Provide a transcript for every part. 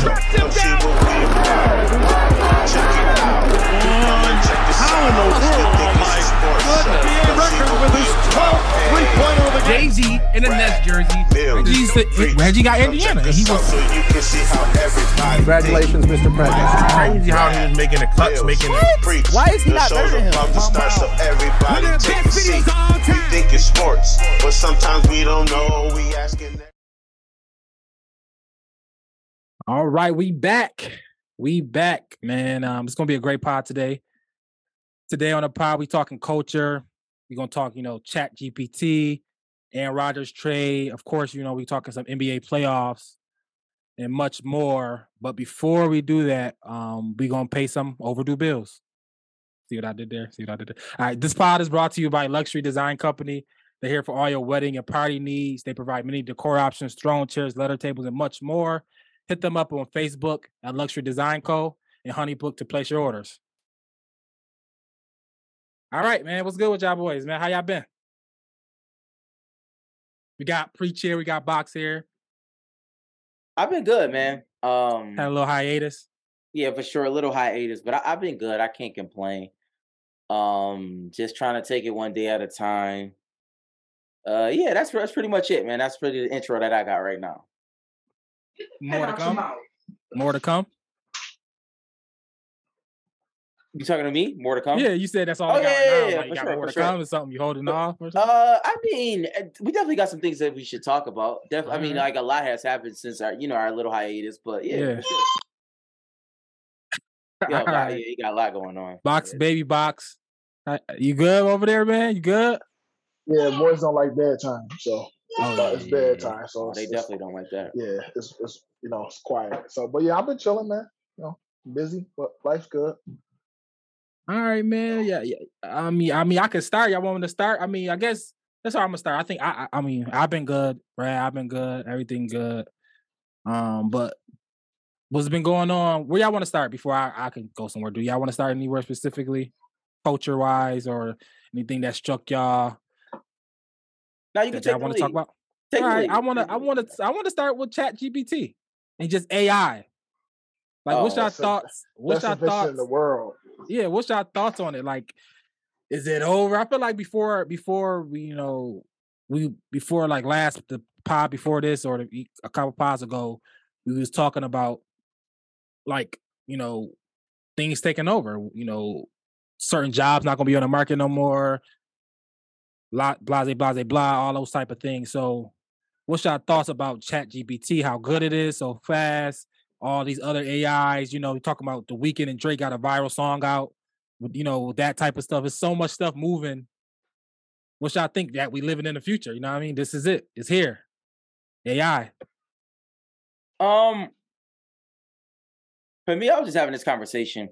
show. Come see what we about. Check it out. Come and check this How in the world? the Oh my Easy Sports Show. NBA record what with we his about. 12th three-pointer of the game. Jay Z in the Nets jersey. Mills, Reggie's the, preach. Reggie got Indiana, he us was so you can see how everybody Congratulations, Mr. President. Crazy how he was making the cuts, making the. Preach. Why is he not show's better than him? about to start, so everybody One of the take a best seat. videos of all We think it's sports, but sometimes we don't know. We asking. All right, we back. We back, man. Um, it's gonna be a great pod today. Today on the pod, we talking culture. We're gonna talk, you know, Chat GPT, and Rodgers trade. Of course, you know, we talking some NBA playoffs and much more. But before we do that, um, we gonna pay some overdue bills. See what I did there? See what I did there? All right, this pod is brought to you by Luxury Design Company. They're here for all your wedding and party needs. They provide many decor options, throne chairs, letter tables, and much more. Hit them up on Facebook at Luxury Design Co. and Honeybook to place your orders. All right, man. What's good with y'all boys, man? How y'all been? We got preach here, we got box here. I've been good, man. Um, Had a little hiatus. yeah, for sure, a little hiatus, but I, I've been good. I can't complain. Um, just trying to take it one day at a time. Uh, yeah, that's that's pretty much it, man. That's pretty the intro that I got right now. More to come. More to come. You talking to me? More to come? Yeah, you said that's all Oh, I got yeah, right now. yeah, Like, yeah, you got sure, more for to sure. come. Is something you holding off? Uh, I mean, uh, we definitely got some things that we should talk about. Def- I mean, like a lot has happened since our, you know, our little hiatus. But yeah, Yeah. sure. Yeah, All lot- right. yeah, you got a lot going on. Box, Yeah. baby box. You good over there, man? You good? Yeah, boys don't like bad time, so Oh, but it's yeah, yeah. So it's, they it's- definitely don't like that. yeah, it's, it's you know it's quiet. So, but yeah, I've been chilling, man. You know, busy, but life's good. All right, man. Yeah, yeah. I mean, I mean, I can start. Y'all want me to start? I mean, I guess that's how I'm gonna start. I think I, I, I mean, I've been good, Brad. I've been good. Everything good. Um, but what's been going on? Where y'all want to start before I, I can go somewhere? Do y'all want to start anywhere specifically, culture wise, or anything that struck y'all Now you can that take the want to talk about? Take All right. I want to, I want to. I want to start with Chat GPT and just AI. Like, what's Oh, that's a- thoughts? What's y'all thoughts? in the world. yeah, what's y'all thoughts on it? Like, is it over? I feel like before before we, you know, we before like last the pod before this or the, a couple pods ago, we was talking about like, you know, things taking over, you know, certain jobs not gonna be on the market no more, blase, blase, blah, all those type of things. So what's y'all thoughts about Chat GPT, how good it is so fast? all these other AIs, you know, talking about the Weeknd and Drake got a viral song out, you know, that type of stuff. It's so much stuff moving. what y'all think that we living in the future. You know what I mean? This is it. It's here. AI. Um, for me, I was just having this conversation,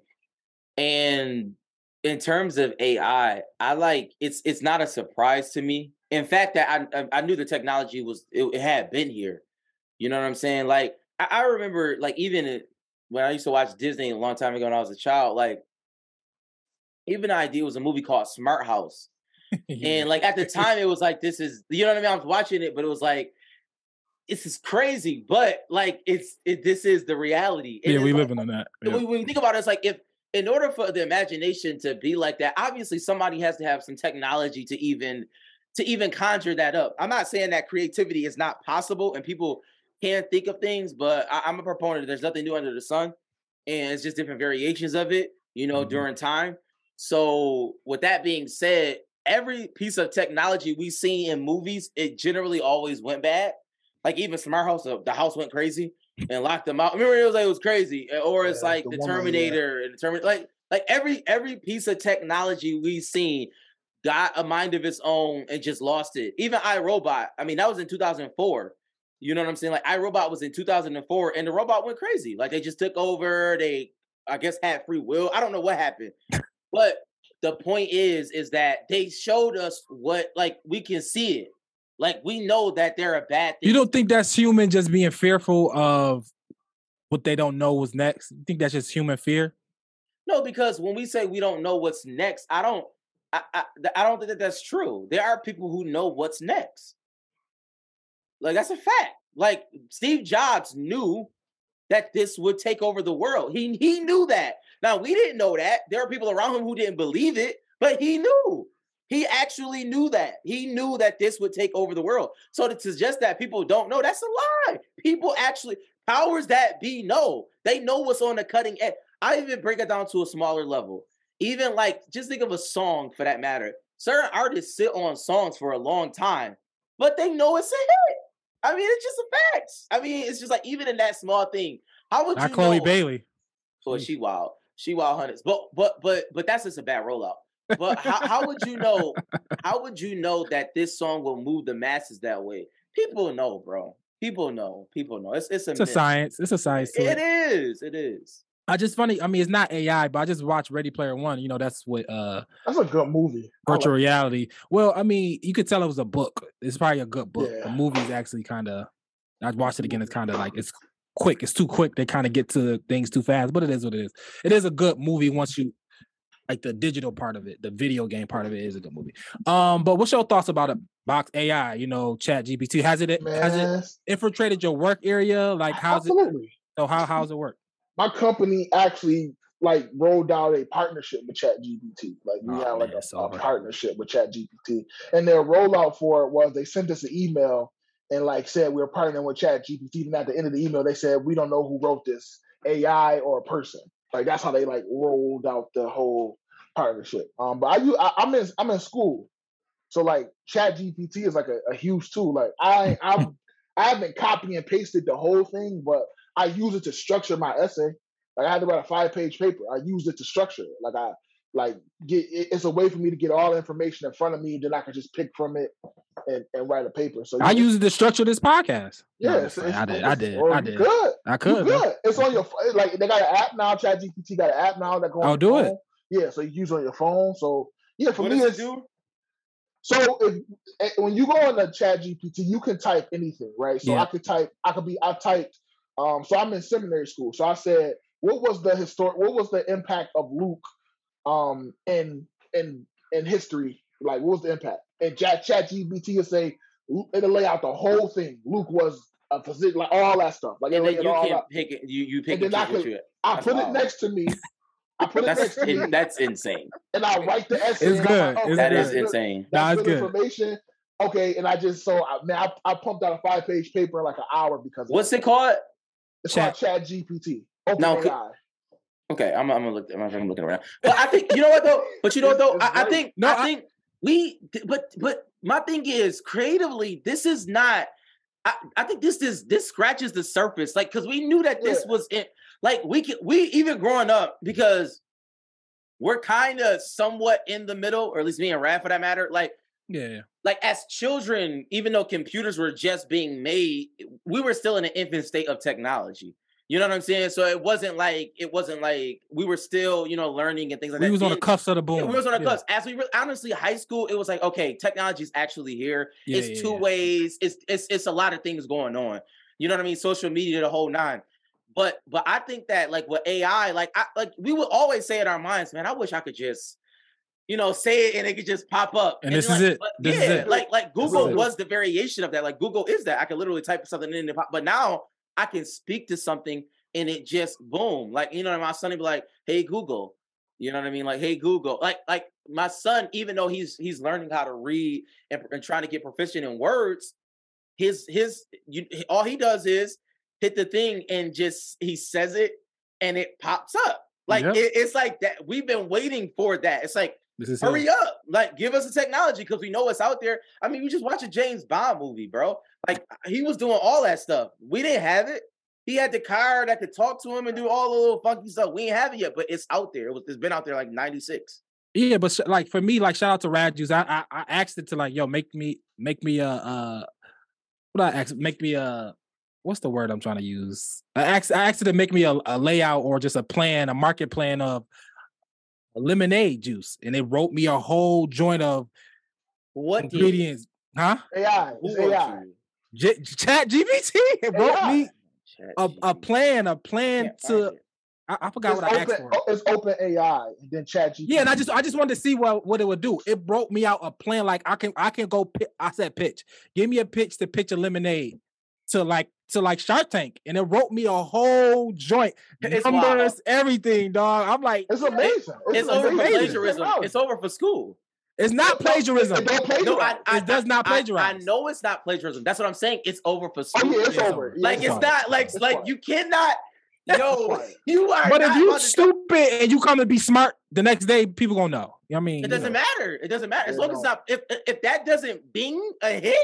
and in terms of AI, I like it's it's not a surprise to me. In fact, that I I- knew the technology was it, had been here. You know what I'm saying? Like I, I remember, like even when I used to watch Disney a long time ago when I was a child, like even the idea was a movie called Smart House. And like at the time, it was like this is you know what I mean. I was watching it, but it was like this is crazy. But like it's it this is the reality. And yeah, we like, living in that. Yeah. when, when you think about it, it's like if in order for the imagination to be like that, obviously somebody has to have some technology to even to even conjure that up. I'm not saying that creativity is not possible and people can think of things, but I, I'm a proponent. There's nothing new under the sun, and it's just different variations of it. You know, Mhm. during time. So with that being said, every piece of technology we see in movies, it generally always went bad. Like even Smart House, uh, the house went crazy and locked them out. Remember, it was like it was crazy, or it's Yeah, like the the, yeah. Terminator and the Terminator. Like like every every piece of technology we've seen got a mind of its own and just lost it. Even iRobot, I mean, that was in 2004. You know what I'm saying? Like iRobot was in 2004, and the robot went crazy. Like they just took over. They, I guess, had free will. I don't know what happened, but the point is, is that they showed us what like we can see it. Like we know that they're a bad thing. You don't think that's human just being fearful of what they don't know was next? You think that's just human fear? No, because when we say we don't know what's next, I don't. I, I, I don't think that that's true. There are people who know what's next. Like that's a fact. Like Steve Jobs knew that this would take over the world. He he knew that. Now we didn't know that. There are people around him who didn't believe it, but he knew. He actually knew that. He knew that this would take over the world. So to suggest that people don't know, that's a lie. People actually, powers that be know. They know what's on the cutting edge. I even break it down to a smaller level. Even like, just think of a song for that matter. Certain artists sit on songs for a long time, but they know it's a hit. I mean, it's just a fact. I mean, it's just like even in that small thing. How would Not you Chloe know? Bailey. Well, she wild. She wild hundreds. But but but but that's just a bad rollout. But how, how would you know? How would you know that this song will move the masses that way? People know, bro. People know. People know. It's it's a, It's a science. It's a science to It it. is. It is. I just funny. I mean, it's not AI, but I just watched Ready Player One. You know, that's what uh That's a good movie. Virtual like- reality. Well, I mean, you could tell it was a book. It's probably a good book. The Yeah. movie's actually kind of. I watched it again. It's kind of like it's quick. It's too quick. They kind of get to things too fast. But it is what it is. It is a good movie once you like the digital part of it. The video game part of it is a good movie. Um, but what's your thoughts about it? Box AI, you know, Chat GPT. Has it has it infiltrated your work area? Like how's it? So how how's it work? My company actually like rolled out a partnership with ChatGPT. Like we Oh, had like man, a, a partnership with ChatGPT, and their rollout for it was they sent us an email and like said we are partnering with ChatGPT. And at the end of the email, they said we don't know who wrote this, AI or a person. Like that's how they like rolled out the whole partnership. Um, but I, I am in I'm in school, so like ChatGPT is like a, a huge tool. Like I I'm I haven't copy and pasted the whole thing, but I use it to structure my essay. Like I had to write a five page paper. I use it to structure it. Like I like get it's a way for me to get all the information in front of me, then I can just pick from it and, and write a paper. So I use it to structure this podcast. yes yeah, I'm it's, playing. it's, I did. I did. oh, I you did. Good. I could. good. It's on your like they got an app now. ChatGPT got an app now that goes. Oh, on do your it. Yeah, so you use it on your phone. So yeah, for What me, does it do? so if eh, when you go on the Chat GPT, you can type anything, right? So Yeah. I could type, I could be, I typed. Um, so I'm in seminary school. So I said, what was the historic? What was the impact of Luke, um, in in in history? Like, what was the impact? And Chat Chat GPT will say it'll lay out the whole thing. Luke was a physician, like all that stuff. Like And then you can out. pick it. You you pick And and then I could- you. I That's put it next to me. I put it That's next to me, in, that's insane. and I write the essay. It's and I'm like, good. It's That good. is that's insane. Nah, That's it's good good. information. Okay, and I just so I, man, I, I pumped out a five page paper in like an hour because of What's that. it called? It's Chat- called Chat GPT. Open Now, could- AI. Okay, I'm, I'm gonna look. I'm, I'm looking around. But I think you know what though. But you know what though. I, I think. No, I I- think we. But but my thing is creatively. This is not. I, I think this is this scratches the surface. Like because we knew that this Yeah. was it. Like we could we even growing up because we're kind of somewhat in the middle, or at least me and Rad for that matter. Like Yeah. like as children, even though computers were just being made, we were still in an infant state of technology. You know what I'm saying? So it wasn't like it wasn't like we were still, you know, learning and things like We that. We was on the cusp of the boom. yeah, we was on the Yeah. cusp. As we re- honestly, high school, it was like, okay, technology is actually here. Yeah, it's yeah, two yeah. ways. It's it's it's a lot of things going on. You know what I mean? Social media, the whole nine. But but I think that like with AI, like I like we would always say in our minds, man, I wish I could just, you know, say it and it could just pop up. And this then, is like, it. This is yeah, it. like like This is Google was the variation of that. Like Google is that. I could literally type something in, and pop- but now I can speak to something and it just boom. Like you know, my son would be like, "Hey Google," you know what I mean? Like, "Hey Google," like like my son, even though he's he's learning how to read and, and trying to get proficient in words, his his you, all he does is hit the thing and just he says it and it pops up. Like Yep. it, it's like that. We've been waiting for that. It's like This is hurry it. up, like give us the technology because we know what's out there. I mean, we just watch a James Bond movie, bro. Like he was doing all that stuff. We didn't have it. He had the car that could talk to him and do all the little funky stuff. We ain't have it yet, but it's out there. It was, it's been out there like '96. Yeah, but sh- like for me, like shout out to Rad Juice. I, I I asked it to like, yo, make me make me a uh what I asked make me a what's the word I'm trying to use? I asked I asked it to make me a, a layout or just a plan, a market plan of lemonade juice, and it wrote me a whole joint of What did- ingredients. Huh? AI. who AI. you? Chat GPT. It wrote AI. me a, a plan, a plan Can't to. I, I forgot It's what I asked open, for. oh, it's open AI and then Chat GPT. Yeah, and I just I just wanted to see what what it would do. It broke me out a plan like I can I can go pi- I said pitch. Give me a pitch to pitch a lemonade. To like to like Shark Tank, and it wrote me a whole joint, It's numbers, wild. everything, dog. I'm like, It's amazing. It's over for amazing. plagiarism. It's over for school. it's not plagiarism. It don't plagiarize. No, I, I It does not I- I, know it's not plagiarism. That's what I'm saying. It's over for oh school. yeah, it's Yeah, over. Yeah, like it's it's not like It's like fine. you cannot. Yo, you are. But if you about to- stupid and you come to be smart, the next day people gonna know. You know what I mean, it doesn't know. matter. It doesn't matter as long as it's not. If if that doesn't bing a hit,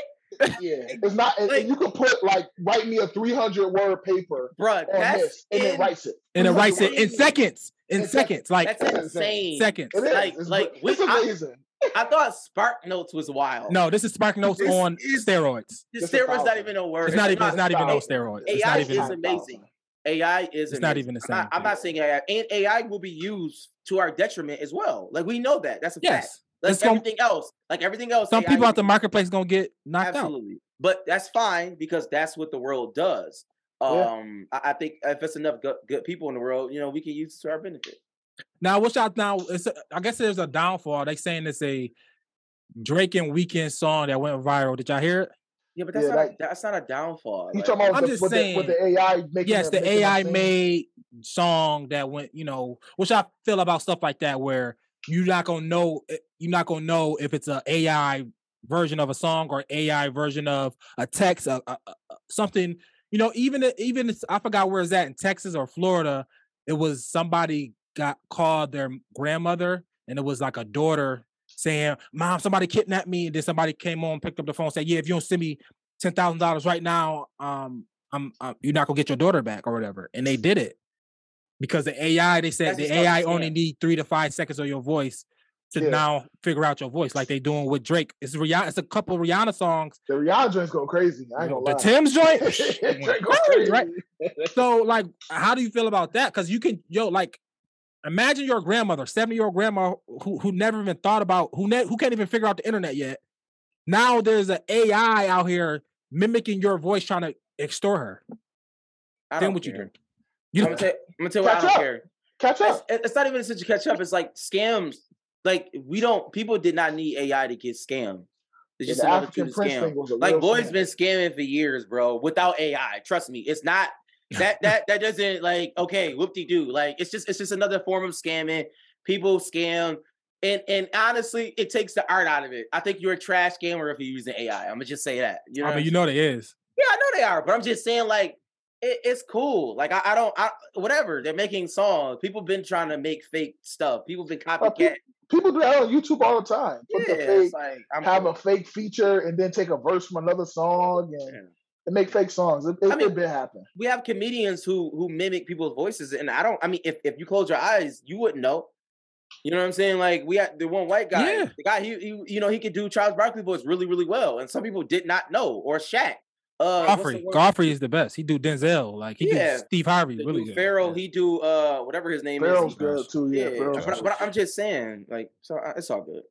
Yeah, it's not. and- and Like- you can put like write me a 300 word paper bruh, on that's this, and it writes it. and it writes it in seconds. In In seconds, like That's That's insane. seconds. It is. Like- it's, like, it's we- I- amazing. I thought Spark Notes was wild. No, this is Spark Notes This on is- steroids. the It's steroid's not even a word. It's not even. It's not even no style. steroids. It's AI not is amazing. AI is. It's not even the I'm not, same I'm not saying AI, and AI will be used to our detriment as well. Like we know that. That's a fact. Yes. Like It's gonna- everything else, like everything else. Some AI people will out the marketplace gonna get knocked out. absolutely, but that's fine because that's what the world does. Yeah. Um, I, I think if it's enough good, good people in the world, you know, we can use it to our benefit. Now, what's out now? It's a, I guess there's a downfall. They saying it's a Drake and Weeknd song that went viral. Did y'all hear it? Yeah, but that's Yeah, not a, that's not a downfall. You like- talking about I'm the, just saying, the, with the AI making yes, them- the making AI made song that went, you know, which I feel about stuff like that where you're not gonna know eh, you're not gonna know if it's a AI version of a song or AI version of a text, a, a- a- something, you know, even even I forgot where it's at in Texas or Florida. It was somebody got called their grandmother, and it was like a daughter saying, "Mom, somebody kidnapped me." And then somebody came on, picked up the phone, said, "Yeah, if you don't send me ten thousand dollars right now, um, I'm uh, you're not gonna get your daughter back or whatever." And they did it because the AI. They said That's the AI only need three to five seconds of your voice to Yeah. now figure out your voice, like they doing with Drake. It's Rihanna. It's a couple Rihanna songs. The Rihanna joints go crazy. I ain't gonna The lie. Tim's joint. It went go crazy, right? so like how do you feel about that because you can yo like imagine your grandmother 70 year old grandma who, who never even thought about who ne- who can't even figure out the internet yet now there's an ai out here mimicking your voice trying to extort her I then what you care. do you I'm gonna tell, I'm gonna tell you what I don't up. care. Catch It's, up. it's not even such a catch up. It's like scams. Like we don't. People did not need AI to get scammed. It's just the another African scam. thing was a Like boys scam. been scamming for years, bro, without AI. Trust me, it's not that that that doesn't like okay, whoop de doo. Like it's just it's just another form of scamming. People scam. And and honestly, it takes the art out of it. I think you're a trash scammer if you're using AI. I'm gonna just say that. You know, i mean you know there is yeah, I know they are, but I'm just saying, like, it, it's cool. Like, I, I don't, I, whatever. They're making songs. People been trying to make fake stuff. People been Oh, copycat. People do that on YouTube all the time. Put Yeah, the fake, it's like I'm have cool. a fake feature, and then take a verse from another song and, Yeah. and make fake songs. It, it, I mean- it been happening. We have comedians who who mimic people's voices, and I don't. I mean, if if you close your eyes, you wouldn't know. You know what I'm saying? Like we had the one white guy. Yeah. The guy, he, he, you know, he could do Charles Barkley voice really, really well, and some people did not know. Or Shaq. Uh, what's the Godfrey Godfrey is the best he do Denzel like he Yeah. do Steve Harvey He really good Pharoah, Yeah. he do uh whatever his name Pharoah's is. good too. Yeah, Yeah, but, but I'm just saying, like, so uh, it's all good.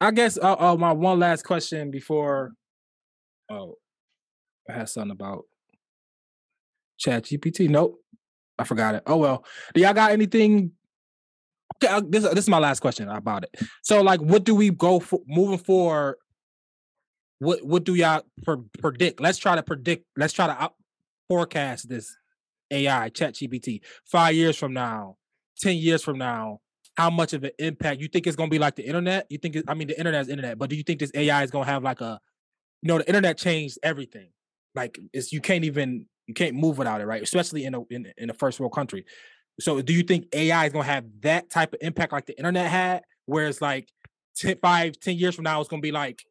I guess uh, uh my one last question before oh I had something about Chat GPT. Nope. I forgot it. Oh well. Do y'all got anything? Okay, uh, this this is my last question about it. So like what do we go for moving forward? What what do y'all pre- predict? Let's try to predict, let's try to out- forecast this AI chat GPT five years from now, 10 years from now, how much of an impact you think it's going to be like the internet? You think, it, I mean, the internet is internet, but do you think this AI is going to have like a, you know, the internet changed everything. Like it's, you can't even, you can't move without it, right? Especially in a, in, in a first world country. So do you think AI is going to have that type of impact like the internet had, where it's like 10, five, 10 years from now, it's going to be like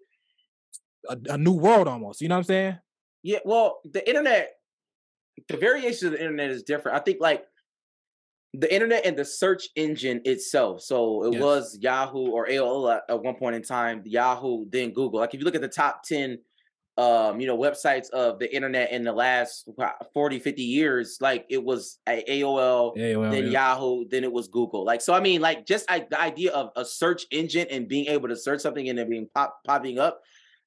a, a new world almost. You know what I'm saying? Yeah, well, the internet, the variation of the internet is different. I think like the internet and the search engine itself. So it Yes. was Yahoo or AOL at, one point in time, Yahoo, then Google. Like if you look at the top 10 um, you know, websites of the internet in the last wow, 40, 50 years, like it was AOL, Yeah, then yeah. Yahoo, then it was Google. Like, so I mean, like, just I, the idea of a search engine and being able to search something and it being pop, popping up,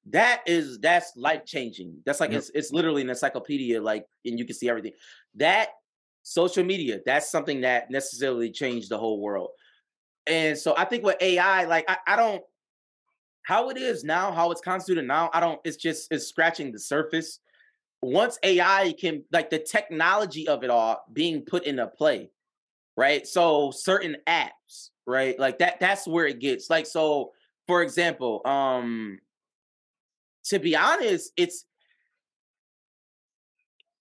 that is that's life changing. That's like Yep. it's it's literally an encyclopedia, like, and you can see everything. That social media, that's something that necessarily changed the whole world. And so I think with AI, like, I, I don't how it is now, how it's constituted now, I don't, it's just it's scratching the surface. once AI can like the technology of it all being put into play, right? So certain apps, right? Like that that's where it gets. Like so for example, um to be honest, it's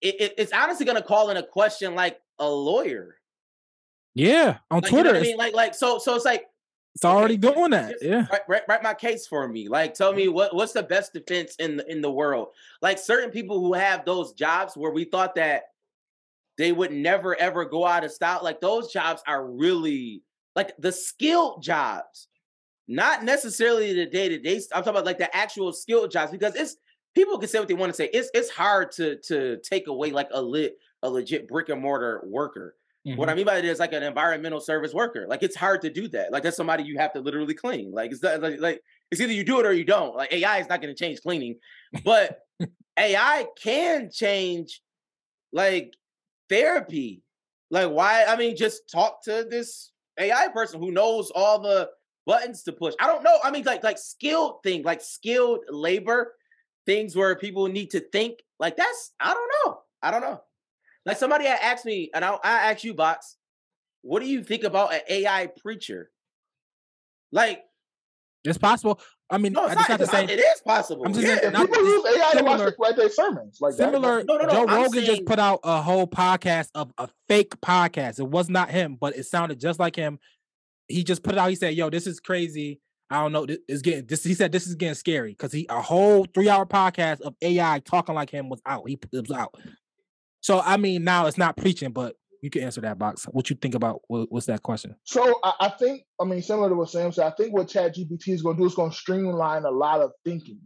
it, it, it's honestly going to call in a question like a lawyer. Yeah, on Like, Twitter, you know I mean? Like, like so, so it's like it's already okay, doing that. Yeah, write, write, write my case for me. Like, tell me mm-hmm. what what's the best defense in the in the world? Like certain people who have those jobs where we thought that they would never ever go out of style. Like those jobs are really like the skilled jobs, not necessarily the day to day. I'm talking about like the actual skilled jobs because it's people can say what they want to say. It's it's hard to to take away like a lit a legit brick and mortar worker. What I Mhm. mean by it is like an environmental service worker. Like it's hard to do that. Like that's somebody you have to literally clean. Like it's not, like, like it's either you do it or you don't. Like AI is not going to change cleaning, but AI can change like therapy. Like why? I mean, just talk to this AI person who knows all the buttons to push. I don't know. I mean, like like skilled thing, like skilled labor things where people need to think. Like that's I don't know. I don't know. Like somebody had asked me, and I, I asked you, Box, what do you think about an AI preacher? Like, it's possible. I mean, no, I it's just not. have to say it is possible. I'm just yeah. saying- People use AI to watch their, write their sermons. Like that. similar. No, no, no, Joe I'm Rogan just put out a whole podcast of a fake podcast. It was not him, but it sounded just like him. He just put it out. He said, "Yo, this is crazy. I don't know. This is getting this." He said, "This is getting scary because he a whole three hour podcast of AI talking like him was out. He it was out. So I mean, now it's not preaching, but you can answer that box. What you think about what, what's that question? So I, I think, I mean, similar to what Sam said, I think what Chat GPT is going to do is going to streamline a lot of thinking.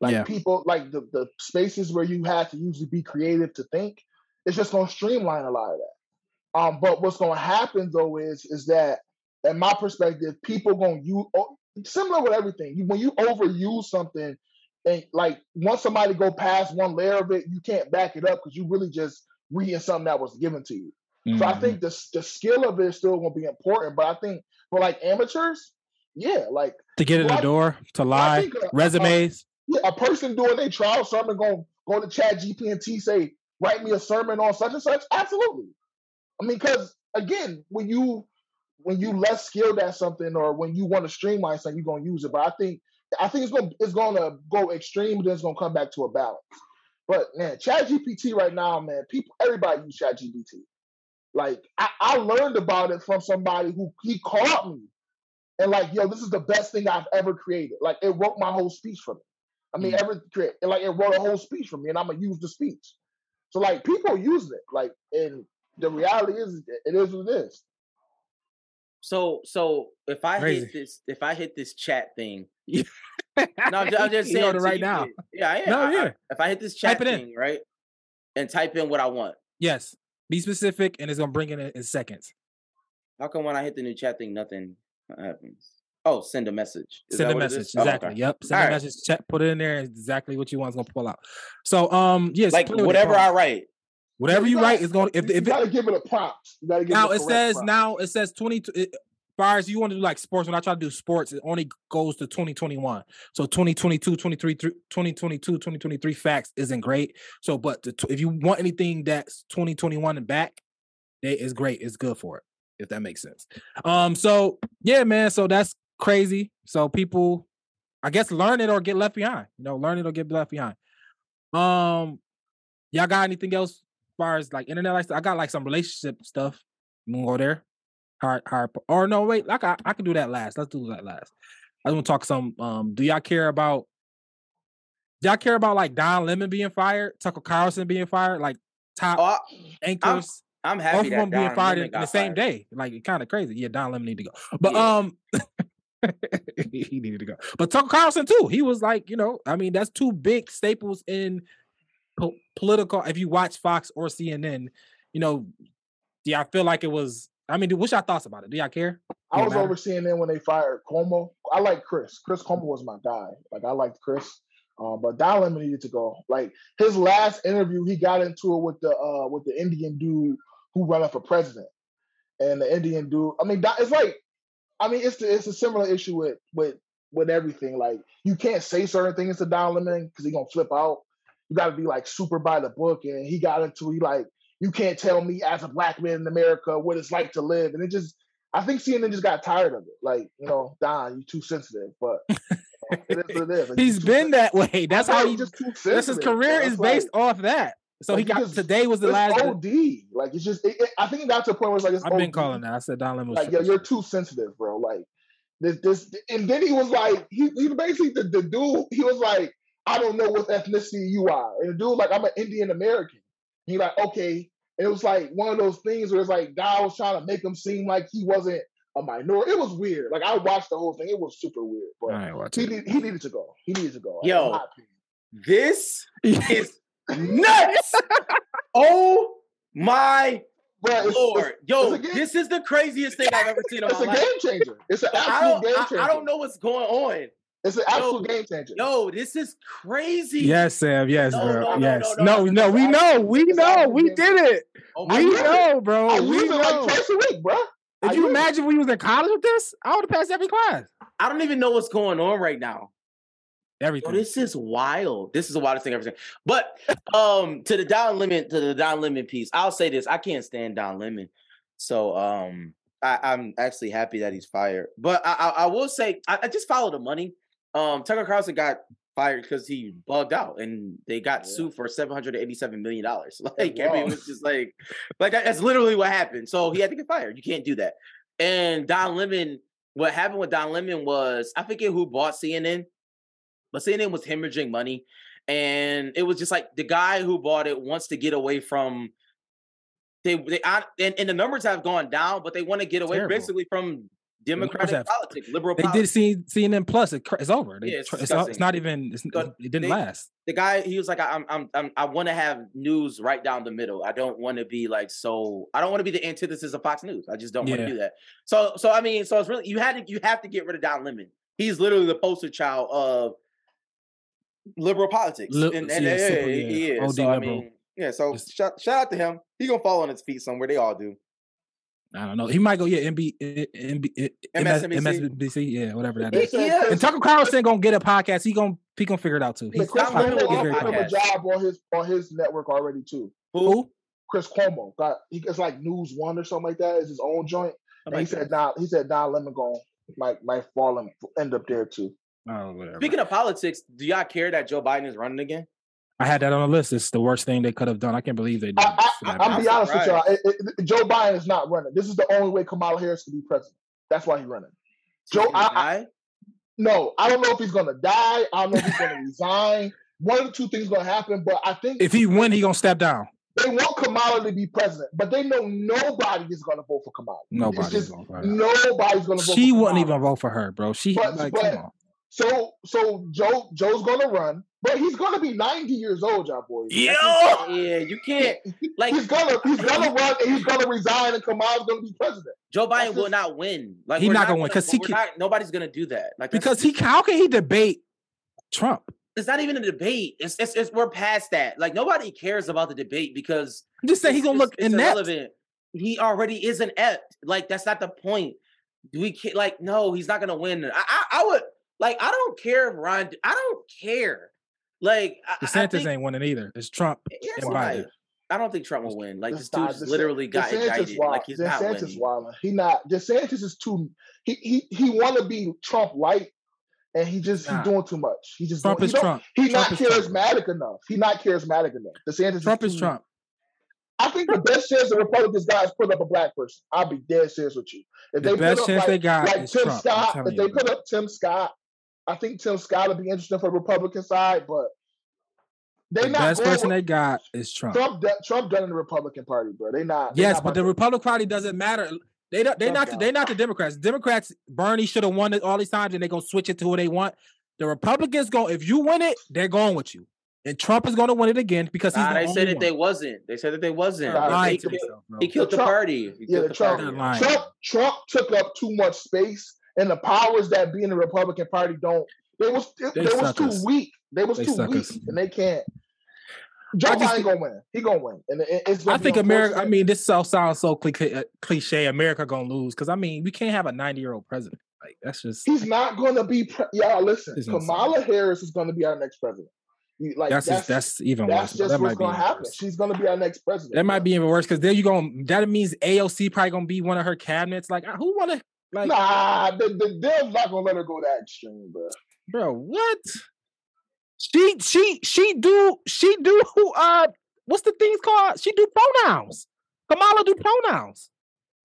Like Yeah. people, like the, the spaces where you have to usually be creative to think, it's just going to streamline a lot of that. Um, but what's going to happen though is is that, in my perspective, people going to use similar with everything. You, when you overuse something, and like once somebody go past one layer of it, you can't back it up because you really just reading something that was given to you. So I think mm-hmm. the the skill of it is still going to be important, but I think for like amateurs, yeah, like to get in the I- door, to lie, a- a- resumes. yeah, a person doing a trial sermon going to go to Chat GPT say write me a sermon on such and such. Absolutely. I mean, because again, when you when you less skilled at something or when you want to streamline something, you're gonna use it. But I think I think it's gonna it's gonna go extreme, then it's gonna come back to a balance. But man, Chat GPT right now, man, people everybody use Chat GPT. Like I, I learned about it from somebody who he called me and like, yo, this is the best thing I've ever created. Like it wrote my whole speech for me. I mean, mm. ever create and like it wrote a whole speech for me, and I'm gonna use the speech. So like people use it, like, and the reality is, it is what it is. So, so if I Crazy. hit this, if I hit this chat thing, no, I'm just, I'm just saying right now. yeah, yeah. No, I- I- if I hit this chat thing, right, and type in what I want, Yes, be specific, and it's gonna bring it in, in seconds. how come when I hit the new chat thing, nothing happens? Oh, send a message. Is Send a what it is? message. Oh, exactly. okay. Yep. Send a Alright. message. Check. Put it in there. Exactly what you want is gonna pull out. So um yes. Like with it, whatever I pause. Whatever you write is going. If if it, gotta give it a. You gotta give now it, it says now it says twenty. It, far you want to do like sports, when I try to do sports, it only goes to 2021. So 2022, 23, 2022, 2023 facts isn't great. So, but if you want anything that's 2021 and back, it is great. It's good for it, if that makes sense. Um, so yeah, man. So that's crazy. So people, I guess, learn it or get left behind. You know, learn it or get left behind. Um, y'all got anything else far as like internet like I got like some relationship stuff. You go there? Hard, hard. Or no, wait. Like I, I can do that last. Let's do that last. I want to talk some. Um, do y'all care about? Do y'all care about like Don Lemon being fired, Tucker Carlson being fired, like top Oh, anchors? I'm Both happy of that them being Don fired in, in the same fired. day. Like it's kind of crazy. Yeah, Don Lemon need to go. But Yeah. um, he needed to go. But Tucker Carlson too. He was like, you know, I mean, that's two big staples in po- political. If you watch Fox or CNN, you know, do y'all feel like it was? I mean, what's your thoughts about it? Do y'all care? I was matter. overseeing them when they fired Cuomo. I like Chris. Chris Cuomo was my guy. Like I liked Chris. Um, but Don Lemon needed to go. Like his last interview, he got into it with the uh with the Indian dude who ran up for president. And the Indian dude, I mean, it's like, I mean, it's the, it's a similar issue with with with everything. Like you can't say certain things to Don Lemon because he's gonna flip out. You got to be like super by the book, and he got into he like you can't tell me as a black man in America what it's like to live, and it just I think CNN just got tired of it. Like you know, Don, you're too sensitive, but it is what it is. Like, He's been sen- that way. That's how he's he. just too That's his career is like- based off that. So like, he got just- today was the last. OD. Like it's just. It, it- I think it got to a point where it's like it's I've been calling that. I said Don Lemon. Like, yo, you're too sensitive, bro. Like this, this, and then he was like, he, he basically the, the dude. He was like, I don't know what ethnicity you are, and the dude like, I'm an Indian American. He like, okay, and it was like one of those things where it's like God was trying to make him seem like he wasn't a minority. It was weird. Like I watched the whole thing. It was super weird, but I ain't watch he it. need, he needed to go. He needed to go. Yo. This is nuts. oh my Bro, it's, lord, it's, yo, it's game- this is the craziest thing I've ever seen in it's my a life. game changer. It's an I absolute don't, game I, changer. I don't know what's going on. It's an absolute Yo, game changer. Yo, this is crazy. Yes, Sam. Yes, No, bro. no, no, yes. no, No, no, no. We know. We know. We did it. Oh I We use it. know, bro. I We use it know. like twice a week, bro. I Could you use it. imagine we was in college with this? I would have passed every class. I don't even know what's going on right now. Yo, Everything. this is wild. This is the wildest thing I've ever seen. But um, to the Don Lemon, to the Don Lemon piece, I'll say this: I can't stand Don Lemon, so um, I, I'm actually happy that he's fired. But I, I, I will say, I, I just follow the money. Um, Tucker Carlson got fired because he bugged out, and they got Yeah. sued for seven hundred eighty-seven million dollars. Like, I mean, it was just like, like that- that's literally what happened. So he had to get fired. You can't do that. And Don Lemon, what happened with Don Lemon was, I forget who bought CNN, but CNN was hemorrhaging money. And it was just like the guy who bought it wants to get away from they they I- and, and the numbers have gone down, but they want to get away Terrible. basically from democratic have- politics, liberal They did politics. see CNN Plus. It, it's over. They Yeah, it's it's, not- it's not even. It's, it didn't they- last. the guy he was like I- I'm I'm, I'm I want to have news right down the middle. I don't want to be like so I don't want to be the antithesis of Fox News. I just don't want Yeah. to do that. So so I mean so it's really you had to you have to get rid of Don Lemon. He's literally the poster child of liberal politics. Li- and, and yeah, yeah, he- yeah. OD So I mean yeah, so shout, shout out to him. He gonna fall on his feet somewhere. They all do. I don't know. He might go. Yeah, MB, MB, eh, eh, MSNBC. MSNBC. Yeah, whatever that He, is. he Yeah. And Tucker Carlson gonna get a podcast. He gonna he gonna figure it out too. He's Chris Don Lemon Cuomo will very get offered him a job on his on his network already too. Who? Chris Cuomo got he gets like News One or something like that. Is his own joint. I'm he like, said Don he said Don Lemon going might might fall and end up there too. Oh, whatever. Speaking of politics, do y'all care that Joe Biden is running again? I had that on the list. It's the worst thing they could have done. I can't believe they did. I, I, this to I, that I'm man. be honest with y'all. It, it, Joe Biden is not running. This is the only way Kamala Harris can be president. That's why he's running. Joe, He's gonna I- I- No, I don't know if he's gonna die. I don't know if he's gonna resign. One of the two things gonna happen, but I think if he win, he gonna step down. they want Kamala to be president, but they know nobody is gonna vote for Kamala. Nobody's just- gonna vote for her. Nobody's gonna vote. She for wouldn't Kamala. even vote for her, bro. She But- like, but- come on. So so Joe Joe's gonna run, but he's gonna be 90 years old, y'all boys. Yo, Yeah, you can't like He's gonna he's gonna run and he's gonna resign and Kamala's gonna be president. Joe Biden That's will just- not win. Like he's we're not gonna win because he can- not, nobody's gonna do that. Like because he how can he debate Trump? it's not even a debate. It's, it's it's we're past that. Like nobody cares about the debate because I'm just saying he's gonna look it's, it's inept. irrelevant. He already is an inept. Like that's not the point. We can't like no, he's not gonna win. I I, I would like I don't care if Ron. I don't care. Like I, I DeSantis think, ain't winning either. It's Trump eh, and right. Biden. I don't think Trump will win. Like This this dude's guy- literally got DeSantis indicted. wild. Like he's not DeSantis winning. wilding. He not DeSantis is too he he he wanna be Trump light and he just Nah. he's doing too much. He just Trump doing, is he Trump. He's Trump not is Trump. charismatic enough. He's not charismatic enough. DeSantis Trump is is Trump. I think the best chance the Republicans got is put up a black person. I'll be dead serious with you. If The they best put up chance like, they got like is Tim Trump. Scott, telling if they you, put up Tim Scott, I think Tim Scott would be interesting for the Republican side, but they The not best person with- they got is Trump. Trump. done- Trump done in the Republican Party, bro. They not. they Yes, not but the Republican Party doesn't matter. They don't. They Trump not. got They not the Democrats. Democrats. Bernie should have won it all these times, and they gonna switch it to who they want. The Republicans go. If you win it, they're going with you, and Trump is gonna win it again because he's Nah, the they only said that one. they wasn't. They said that they wasn't. Nah, They- he, killed- themselves, bro. he killed the Trump- party. He yeah, killed the the Trump- They're party. Trump Trump took up too much space, and the powers that be in the Republican Party don't. They was they, They was suckers. too weak. They was They too weak, suckers. and they can't. Joe just Biden gonna win. He gonna win, and it's. Gonna I think America. I mean, this all sounds so cliche. uh. America gonna lose because I mean, we can't have a ninety year old president. Like that's just. he's not gonna be. Pre- y'all listen, insane. Kamala Harris is gonna be our next president. Like that's that's that's, that's even that's worse. just that what's might gonna happen. worse. She's gonna be our next president. That might be even worse because then you going that means AOC probably gonna be one of her cabinets. Like who wanna like Nah, the, the Dev's not gonna let her go that extreme, bro. bro, what? She she she do she do uh what's the things called? She do pronouns. Kamala do pronouns.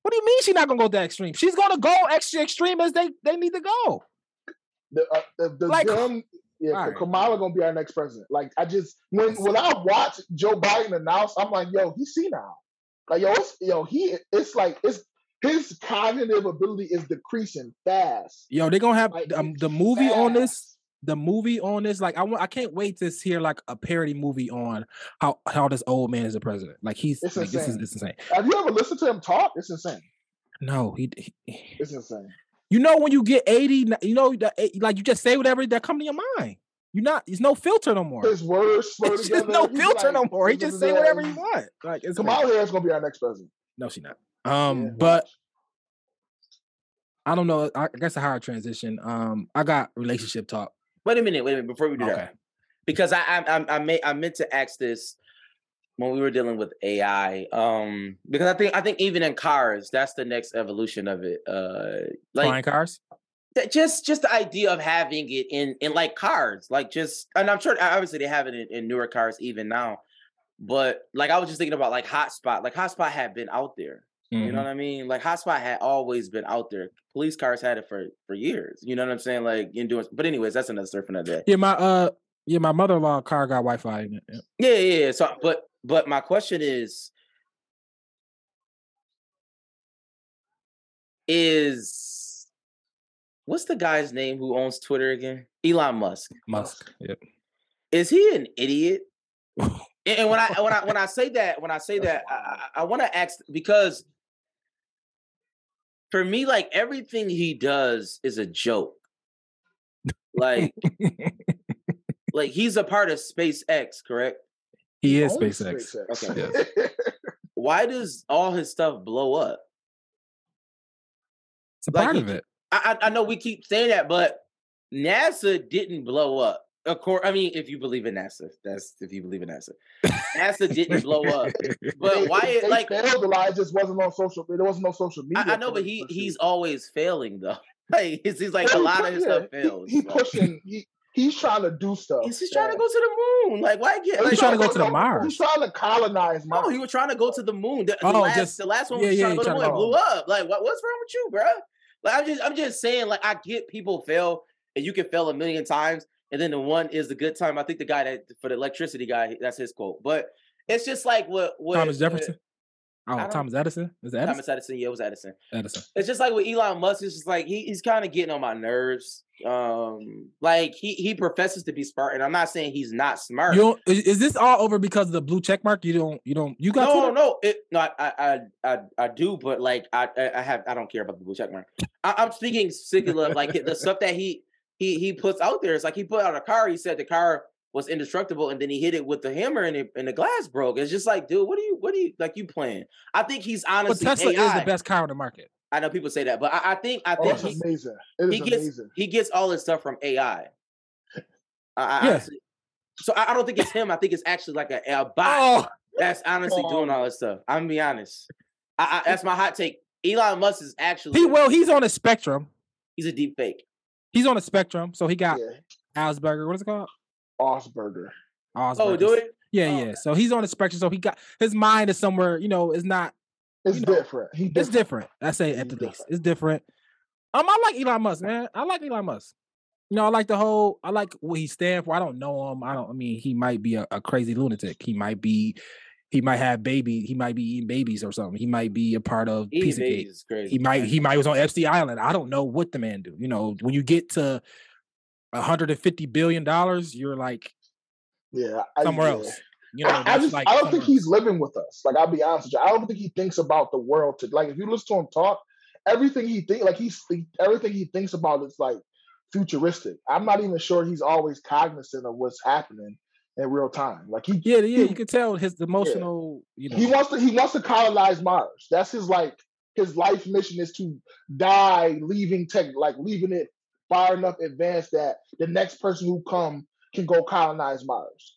What do you mean she's not gonna go that extreme? She's gonna go extra extreme as they they need to go. The uh, the, the Like- Dem, yeah, Alright. Kamala gonna be our next president. Like I just when when I watch Joe Biden announce, I'm like, yo, he's senile. Like yo, it's yo, he it's like it's his cognitive ability is decreasing fast. Yo, they're gonna have Like, um, the movie on this. The movie on this, like I want, I can't wait to hear like a parody movie on how how this old man is the president. Like he's It's like, this is insane. it's insane. Have you ever listened to him talk? It's insane. No, he, he It's insane. You know when you get 80, you know eh, like you just say whatever that come to your mind. You're not there's no filter no more. His words It's just no filter no more. He just say whatever he want. Like it's. Kamala Harris gonna be our next president. No, she not. Um, Yeah, but watch. I don't know. I I guess a hard transition. Um, I got relationship talk. Wait a minute, wait a minute before we do Okay. that, because I I I, I, may, I meant to ask this when we were dealing with AI. Um, because I think I think even in cars, that's the next evolution of it. Uh, like Flying cars. that- just just the idea of having it in in like cars, like just and I'm sure obviously they have it in, in newer cars even now. But like I was just thinking about like hotspot, like hotspot had been out there. You Mhm. know what I mean? Like hotspot had always been out there. Police cars had it for for years. You know what I'm saying? Like in doing. But anyways, that's another for another day. Yeah, my uh, yeah, my mother in law car got Wi Fi in it. yeah. Yeah, yeah. So, but but my question is, is what's the guy's name who owns Twitter again? Elon Musk. Musk. Yep. Is he an idiot? And when I when I when I say that when I say that I, I want to ask because for me, like everything he does is a joke. Like like he's a part of SpaceX, correct? he is Owns SpaceX. Okay. Why does all his stuff blow up? It's a Like part of it. I, I I know we keep saying that, but NASA didn't blow up. Of course, I mean, if you believe in NASA, that's if you believe in NASA. NASA didn't blow up, but why? It, like failed a lot. It just wasn't on social. Media. There wasn't no social media. I, I know, but he he's year. always failing though. Like it seems like Yeah, a he lot pu- of his stuff fails. He, like, pushing. He he's trying to do stuff. He's just trying to go to the moon. Like why get? Oh, he's Like, trying to go to the no, Mars. He's trying to colonize Mars. No, he was trying to go to the moon. The, the Oh, last, just- the last one yeah, was yeah, trying to he go to the moon. blew up. Like what, what's wrong with you, bro? Like I'm just I'm just saying. Like I get people fail, and you can fail a million times, and then the one is the good time. I think the guy that for the electricity guy, that's his quote. But it's just like what what Thomas what- Jefferson. Oh, Thomas Edison. Is it Edison? Thomas Edison. Yeah, it was Edison. Edison. It's just like with Elon Musk. It's just like he, he's kind of getting on my nerves. Um, like he he professes to be smart, and I'm not saying he's not smart. You don't, is, is this all over because of the blue check mark? You don't. You don't. You got no, Twitter? no, it, no. I, I, I, I, do, but like, I, I have, I don't care about the blue check mark. I, I'm speaking particular, like the stuff that he, he, he puts out there. It's like he put out a car. He said the car was indestructible, and then he hit it with the hammer, and it, and the glass broke. It's just like, dude, what are you, what are you, like, you playing? I think he's honestly. But honestly. Tesla is the best car on the market. I know people say that, but I, I think, I Oh, think it's he, amazing. It he is gets amazing. he gets all his stuff from AI. I, I Yeah. honestly- so I, I don't think it's him. I think it's actually like a, a bot Oh, that's honestly oh. doing all this stuff. I'm gonna be honest. I, I, that's my hot take. Elon Musk is actually he well, he's on a spectrum. he's a deep fake. He's on a spectrum. So he got Yeah, Asperger. What is it called? Osberger. Oh, do it? Yeah, Oh, yeah. okay. So he's on the spectrum. So he got his mind is somewhere. You know, is not. It's You know, different. He It's different. I say Yeah, at the least, different. it's different. Um, I like Elon Musk, man. I like Elon Musk. You know, I like the whole. I like what he stands for. I don't know him. I don't. I mean, he might be a, a crazy lunatic. He might be. He might have baby. He might be eating babies or something. He might be a part of Eating Pizzagate. babies is crazy. He might. He might was on Epstein Island. I don't know what the man do. You know, when you get to 150 billion dollars, you're like Yeah, I- somewhere yeah. else. You know, I, I just like I don't think somewhere he's living with us. Like I'll be honest with you, I don't think he thinks about the world. To like, if you listen to him talk, everything he think like he's everything he thinks about is like futuristic. I'm not even sure he's always cognizant of what's happening in real time. Like he Yeah, yeah. he- You can tell his emotional. You know, he wants to he wants to colonize Mars. That's his like his life mission is to die leaving tech like leaving it far enough advanced that the next person who come can go colonize Mars.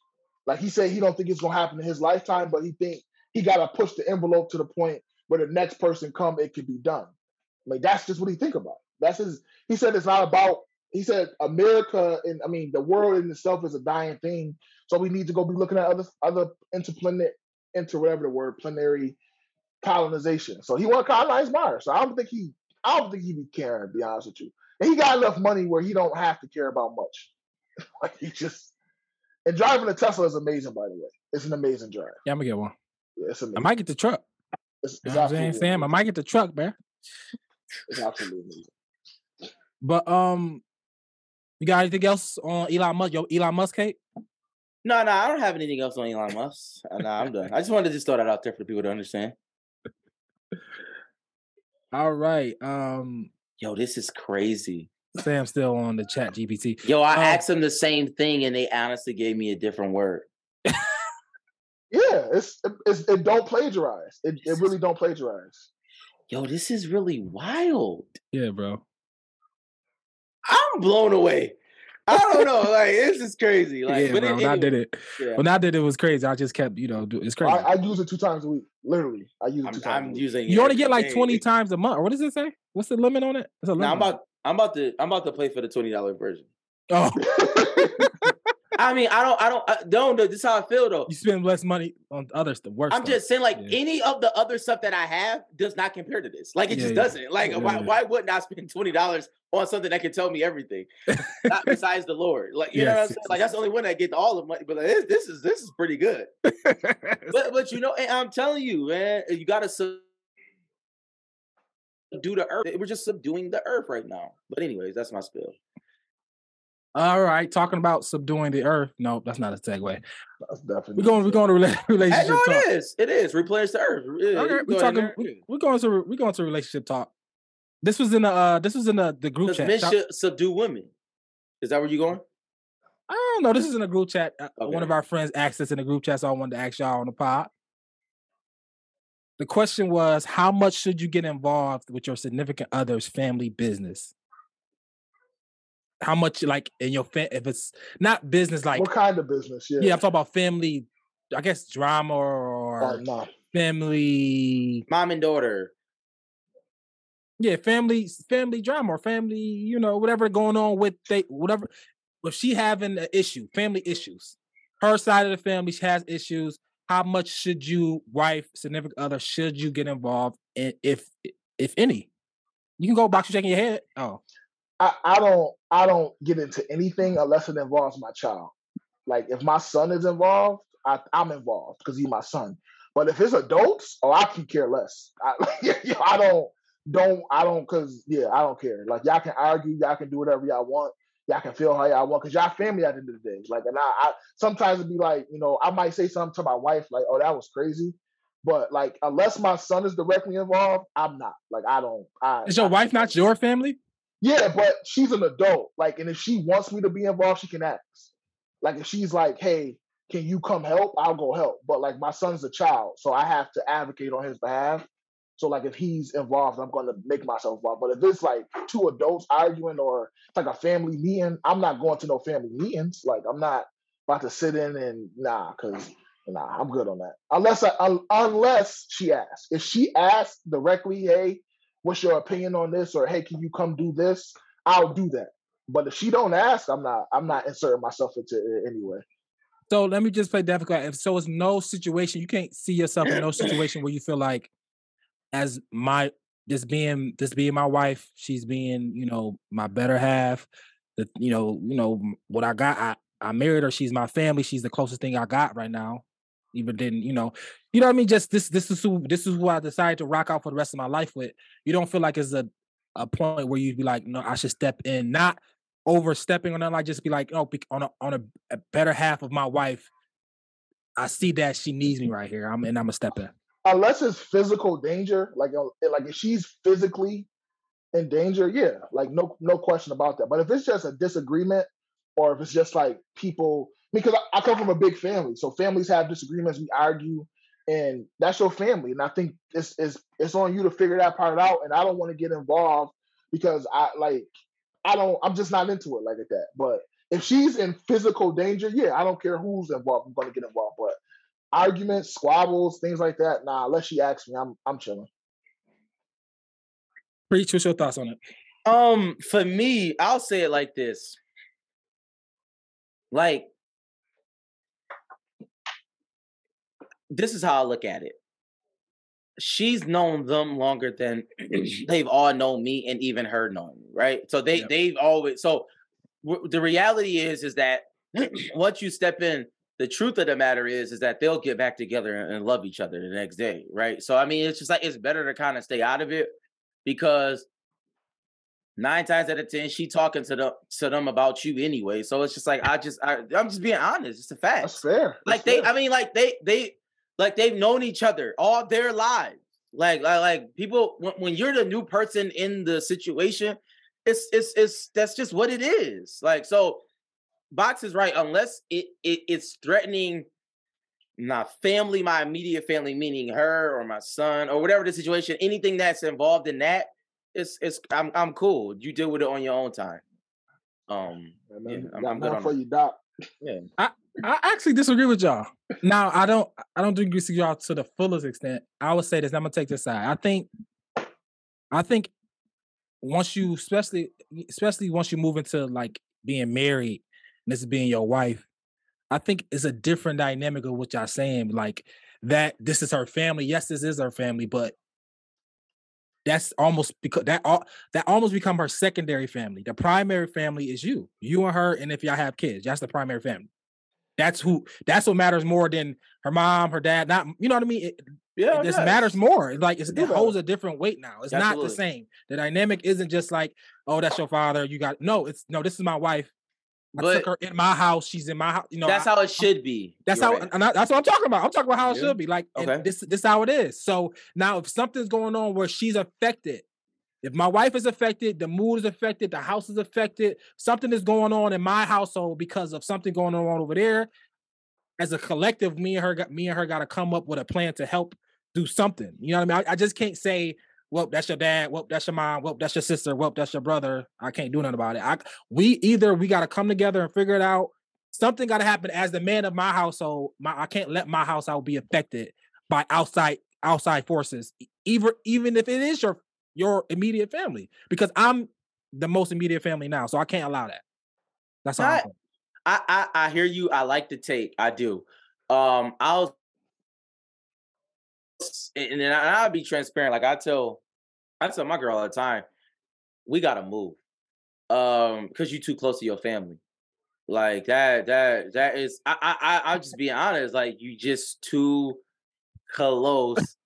Like he said, he don't think it's gonna happen in his lifetime, but he think he gotta push the envelope to the point where the next person come, it can be done. Like that's just what he think about. That's his. He said it's not about. He said America and I mean the world in itself is a dying thing, so we need to go be looking at other other interplanet into whatever the word plenary colonization. So he want to colonize Mars. So I don't think he. I don't think he'd be caring. To be honest with you, and he got enough money where he don't have to care about much. like he just and driving a Tesla is amazing. By the way, it's an amazing drive. Yeah, I'm gonna get one. Yeah, it's amazing. I might get the truck. It's, it's I'm saying, Sam? I might get the truck, man. It's absolutely amazing. But um, you got anything else on Elon Musk? Yo, Elon Musk, Kate? No, no, I don't have anything else on Elon Musk. Uh, nah, I'm done. I just wanted to just throw that out there for the people to understand. All right. Um, Yo, this is crazy. Sam still on the chat GPT. Yo, I Um, asked them the same thing and they honestly gave me a different word. Yeah, it's it's it don't plagiarize. It it really don't plagiarize. Yo, this is really wild. Yeah, bro. I'm blown away. I don't know. Like, this is crazy. Like, yeah, but bro. it, When I did it. yeah. When I did it was crazy. I just kept, you know, do, it's crazy. I, I use it two times a week. Literally, I use it two I'm, times. I'm a week. using. you only get like day. 20 times a month. Or what does it say? What's the limit on it? It's a limit. Now I'm about. I'm about to. I'm about to play for the twenty dollar version. Oh, I mean, I don't. I don't. I don't. know. This is how I feel though. you spend less money on other stuff. Worse. I'm just saying, like Yeah. any of the other stuff that I have does not compare to this. Like it Yeah, just yeah. doesn't. Like why? Why wouldn't I spend twenty dollars on something that can tell me everything, not besides the Lord? Like you know what I'm saying? Like that's the only one that gets all the money. But like, this, this is this is pretty good. But but you know, and I'm telling you, man, eh, you got to subdue the earth. We're just subduing the earth right now. But anyways, that's my spill. All right, talking about subduing the earth. No, that's not a segue. That's definitely. We're going. We're going to rela- Hey, relationship no, talk. it is. It is. Replenish the earth. Okay, we go in talking. We, we're going to. We're going to relationship talk. This was in the. Uh, this was in the the group chat. men should subdue women. Is that where you going? I don't know. This is in a group chat. Uh, One of our friends asked us in a group chat, so I wanted to ask y'all on the pod. The question was, how much should you get involved with your significant other's family business? How much, like in your fa- if it's not business, like what kind of business? Yeah. yeah, I'm talking about family. I guess drama or Oh, no. family. Mom and daughter. Yeah, family, family drama or family. You know, whatever going on with they, whatever. If she having an issue, family issues, her side of the family she has issues. How much should you, wife, significant other, should you get involved in, if if any? You can go box you shaking your head. Oh, I, I don't I don't get into anything unless it involves my child. Like if my son is involved, I, I'm involved because he's my son. But if it's adults, oh, I can care less. I, I don't don't I don't because yeah, I don't care. Like y'all can argue, y'all can do whatever y'all want, y'all can feel how y'all want because y'all family at the end of the day. Like and I, I sometimes it'd be like you know I might say something to my wife like oh that was crazy. But like, unless my son is directly involved, I'm not. Like, I don't. I, is your I- wife not your family? Yeah, but she's an adult. Like, and if she wants me to be involved, she can ask. Like, if she's like, "Hey, can you come help?" I'll go help. But like, my son's a child, so I have to advocate on his behalf. So like, if he's involved, I'm going to make myself involved. But if it's like two adults arguing or it's like a family meeting, I'm not going to no family meetings. Like, I'm not about to sit in and nah, because nah, I'm good on that. Unless I, un- unless she asks. If she asks directly, "Hey." What's your opinion on this or hey can you come do this i'll do that but if she don't ask i'm not i'm not inserting myself into it anyway So let me just play difficult. If so, it's no situation you can't see yourself in no situation where you feel like, as my this being this being my wife, she's being you know my better half. The you know you know what I got. I I married her. She's my family. She's the closest thing I got right now. Even then, you know, you know what I mean. Just this this is who this is who I decided to rock out for the rest of my life with. You don't feel like it's a a point where you'd be like, no, I should step in, not overstepping or nothing like just be like, oh, on a on a, a better half of my wife, I see that she needs me right here. I'm and I'm gonna step in. unless it's physical danger like uh, like if she's physically in danger yeah like no no question about that but if it's just a disagreement or if it's just like people because I, I come from a big family so families have disagreements we argue and that's your family and i think it's it's it's on you to figure that part out and i don't want to get involved because i like i don't i'm just not into it like that but if she's in physical danger, yeah, I don't care who's involved. I'm gonna get involved. But arguments, squabbles, things like that, nah. Unless she asks me, I'm I'm chilling. Preach. What's your thoughts on it? Um, for me, I'll say it like this. Like, this is how I look at it. She's known them longer than they've all known me, and even her known me, right? So they Yep. they've always so w- the reality is is that once you step in, the truth of the matter is is that they'll get back together and, and love each other the next day, right? So I mean, it's just like it's better to kind of stay out of it because nine times out of ten, she talking to them to them about you anyway. So it's just like I just I, I'm just being honest. It's a fact. That's fair. like they, fair. I mean, like they they like they've known each other all their lives. Like like, like people when, when you're the new person in the situation, it's it's it's that's just what it is. Like so, Box is right unless it, it it's threatening my family, my immediate family, meaning her or my son or whatever the situation, anything that's involved in that, it's it's I'm I'm cool. You deal with it on your own time. Um, Yeah, yeah, I'm- got I'm good on for that. you, Doc. I actually disagree with y'all. Now I don't I don't agree with y'all to the fullest extent. I would say this. I'm gonna take this side. I think I think once you especially especially once you move into like being married and this is being your wife, I think it's a different dynamic of what y'all saying. Like that this is her family. Yes, this is her family, but that's almost because that all that almost become her secondary family. The primary family is you, you and her, and if y'all have kids, that's the primary family. That's who. That's what matters more than her mom, her dad. Not you know what I mean. It, Yeah, it just does. matters more. Like it holds a different weight now. It's not the same. The dynamic isn't just like, oh, that's your father. You got no. It's no. This is my wife. I But took her in my house. She's in my house. You know. that's I- how it should be. that's You're how, right. and I, that's what I'm talking about. I'm talking about how it Yeah. should be. Like, Okay. this this how it is. So now, if something's going on where she's affected, if my wife is affected, the mood is affected, the house is affected, something is going on in my household because of something going on over there. As a collective, me and her, got, me and her, got to come up with a plan to help do something. You know what I mean? I, I just can't say, "Well, that's your dad. Well, that's your mom. Well, that's your sister. Well, that's your brother." I can't do nothing about it. I we either we got to come together and figure it out something got to happen as the man of my household. My, I can't let my household be affected by outside outside forces, even even if it is your your immediate family, because I'm the most immediate family now, so I can't allow that. That's all. I, I I hear you. I like the take. I do. Um, I'll and then I'll be transparent. Like I tell, I tell my girl all the time, we gotta move. Um, because you're too close to your family. Like that. That that is. I I I- I'll just be honest. Like you just too close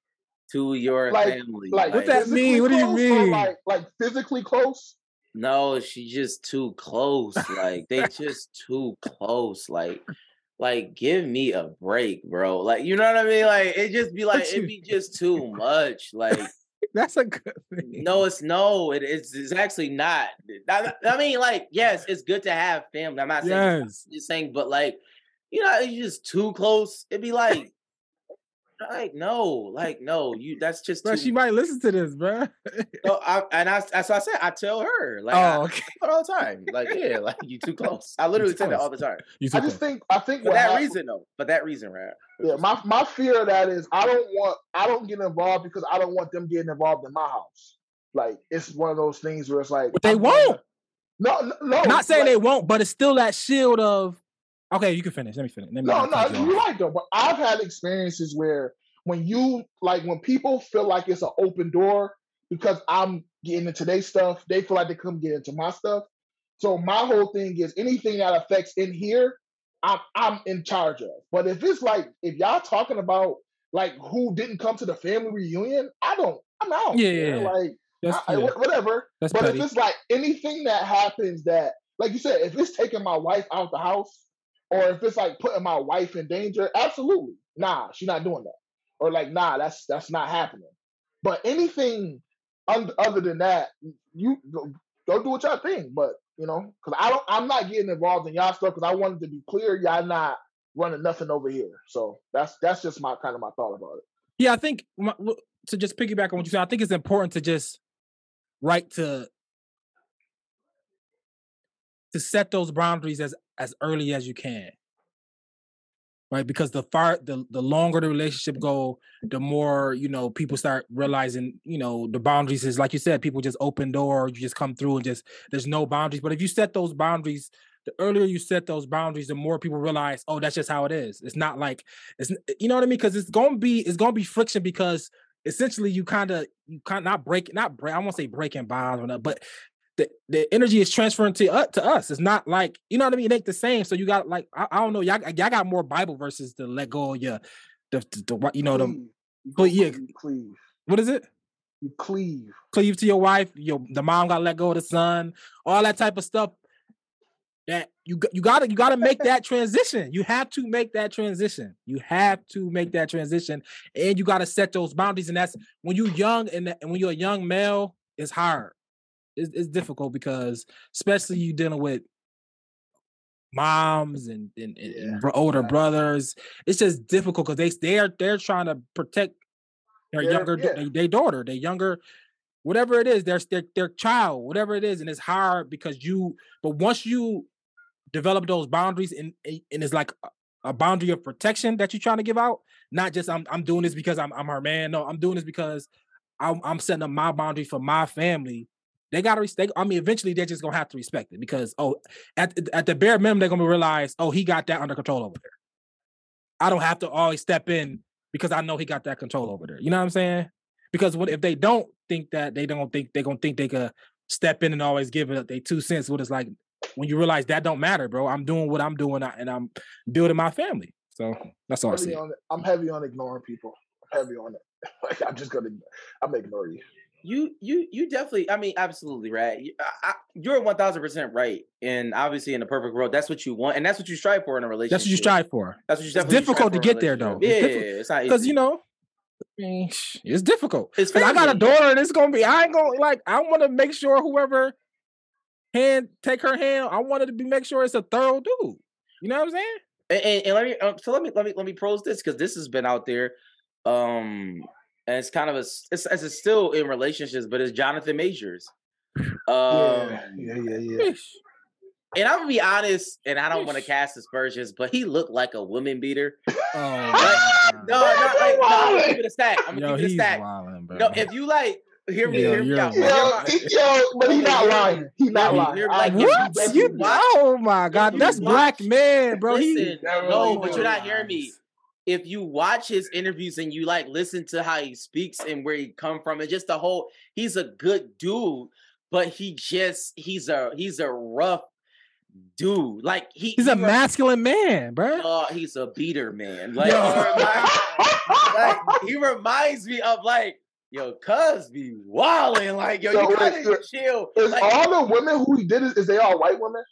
to your Like- family. Like What does that physically mean? What do you mean? Like like physically close. No, she's just too close. Like they just too close. Like, like give me a break, bro. Like you know what I mean? Like it just be like it you- be just too much. Like That's a good thing. no, it's no. It, it's it's actually not. I, I mean, like yes, it's good to have family. I'm not saying Yes. just saying, but like you know, it's just too close. It'd be like. Like no, like no, you. That's just But too. she might listen to this, bro. so I, and I, that's I said. I tell her, like, oh, okay. I all the time. Like, yeah, like you too close. I literally too say that all the time. You I just her. think I think For that hap- reason, though. For that reason, right? Yeah, my my fear of that is I don't want I don't get involved because I don't want them getting involved in my house. Like it's one of those things where it's like But they I'm gonna- won't. No, no, no. Not saying like, they won't, but it's still that shield of. Okay, you can finish. Let me finish. Let me No, no, cut you off. you're right though. But I've had experiences where when you like when people feel like it's an open door because I'm getting into their stuff, they feel like they come get into my stuff. So my whole thing is anything that affects in here, I'm I'm in charge of. But if it's like if y'all talking about like who didn't come to the family reunion, I don't. I'm out. Yeah, yeah, yeah. Like That's, I- I- whatever. that's But petty. if it's like anything that happens that, like you said, if it's taking my wife out of the house, or if it's like putting my wife in danger, absolutely, nah, she's not doing that. Or like, nah, that's that's not happening. But anything other than that, you go, go do what y'all think. But you know, because I don't, I'm not getting involved in y'all stuff because I wanted to be clear, y'all not running nothing over here. So that's that's just my kind of my thought about it. Yeah, I think my, to just piggyback on what you said, I think it's important to just write to to set those boundaries as as early as you can. Right, because the far the the longer the relationship go, the more you know people start realizing you know the boundaries is like you said, people just open door, you just come through and just there's no boundaries. But if you set those boundaries, the earlier you set those boundaries, the more people realize, oh, that's just how it is. It's not like it's you know what I mean? Because it's gonna be it's gonna be friction because essentially you kind of you kind of not break not break I won't say breaking bonds or not, but the, the energy is transferring to uh, to us. It's not like you know what I mean. It ain't the same. So you got like I, I don't know. Y'all, y'all got more Bible verses to let go of your the, the, the what- you know the but yeah. cleave. what is it? You cleave. Cleave to your wife. Your the mom got to let go of the son. All that type of stuff. That you got- you gotta you gotta make that transition. You have to make that transition. You have to make that transition, and you gotta set those boundaries. And that's when you're young and, and when you're a young male, it's hard. It's, it's difficult because especially you dealing with moms and, and, and- Yeah, older brothers. It's just difficult because they they are they're trying to protect their Yeah, younger yeah. they, they daughter, their younger whatever it is, their their their child, whatever it is, and it's hard because you. But once you develop those boundaries and and it's like a- a boundary of protection that you're trying to give out, not just I'm I'm doing this because I'm I'm her man. No, I'm doing this because I'm I'm setting up my boundary for my family. They gotta respect. I mean, eventually they're just gonna have to respect it because oh, at at the bare minimum they're gonna realize oh he got that under control over there. I don't have to always step in because I know he got that control over there. You know what I'm saying? Because what if they don't think that they don't think they're gonna think they could step in and always give it up? they two cents. What it's like when you realize that don't matter, bro. I'm doing what I'm doing and I'm building my family. So that's all I see. I'm heavy on ignoring people. I'm heavy on it. Like I'm just gonna, I'm ignore you. You you you definitely. I mean, absolutely right. You- I, I, you're one thousand percent right, and obviously in the perfect world, that's what you want, and that's what you strive for in a relationship. That's what you strive for. That's what you It's difficult to for in a get there, though. Yeah, it's not Because you know, it's difficult. It's I got a daughter, and it's gonna be. I ain't gonna like. I want to make sure whoever hand take her hand. I wanted to be make sure it's a thorough dude. You know what I'm saying? and, and, and let me um, so let me let me let me pose this because this has been out there um and it's kind of a s- it's, it's still in relationships but it's jonathan majors um yeah, yeah, yeah, yeah. And i'm gonna be honest and i don't want to cast aspersions but he looked like a woman beater Oh, Like, no, God. no, like, no, I'm gonna Wildin'. keep it a stack. I'm gonna Yo, keep it a he's stack. wildin', bro. No, if you like, hear me, Yo, hear me out. wild. Yo, yo, but he not lying. me. He not lying. Hear me. Like, if you- what? You, you watch- oh my god, you that's black man, bro. he Listen, Never no, really but you're not hearing me. If you watch his interviews and you like listen to how he speaks and where he come from, and just the whole, he's a good dude, but he just he's a he's a rough dude. Like he he's he a re- masculine man, bro. Oh, he's a beater man. Like, he reminds, like he reminds me of like yo, cuz be wilding. Like yo, So you wait, gotta so chill. Is Like, all the women who he did is, is they all white women?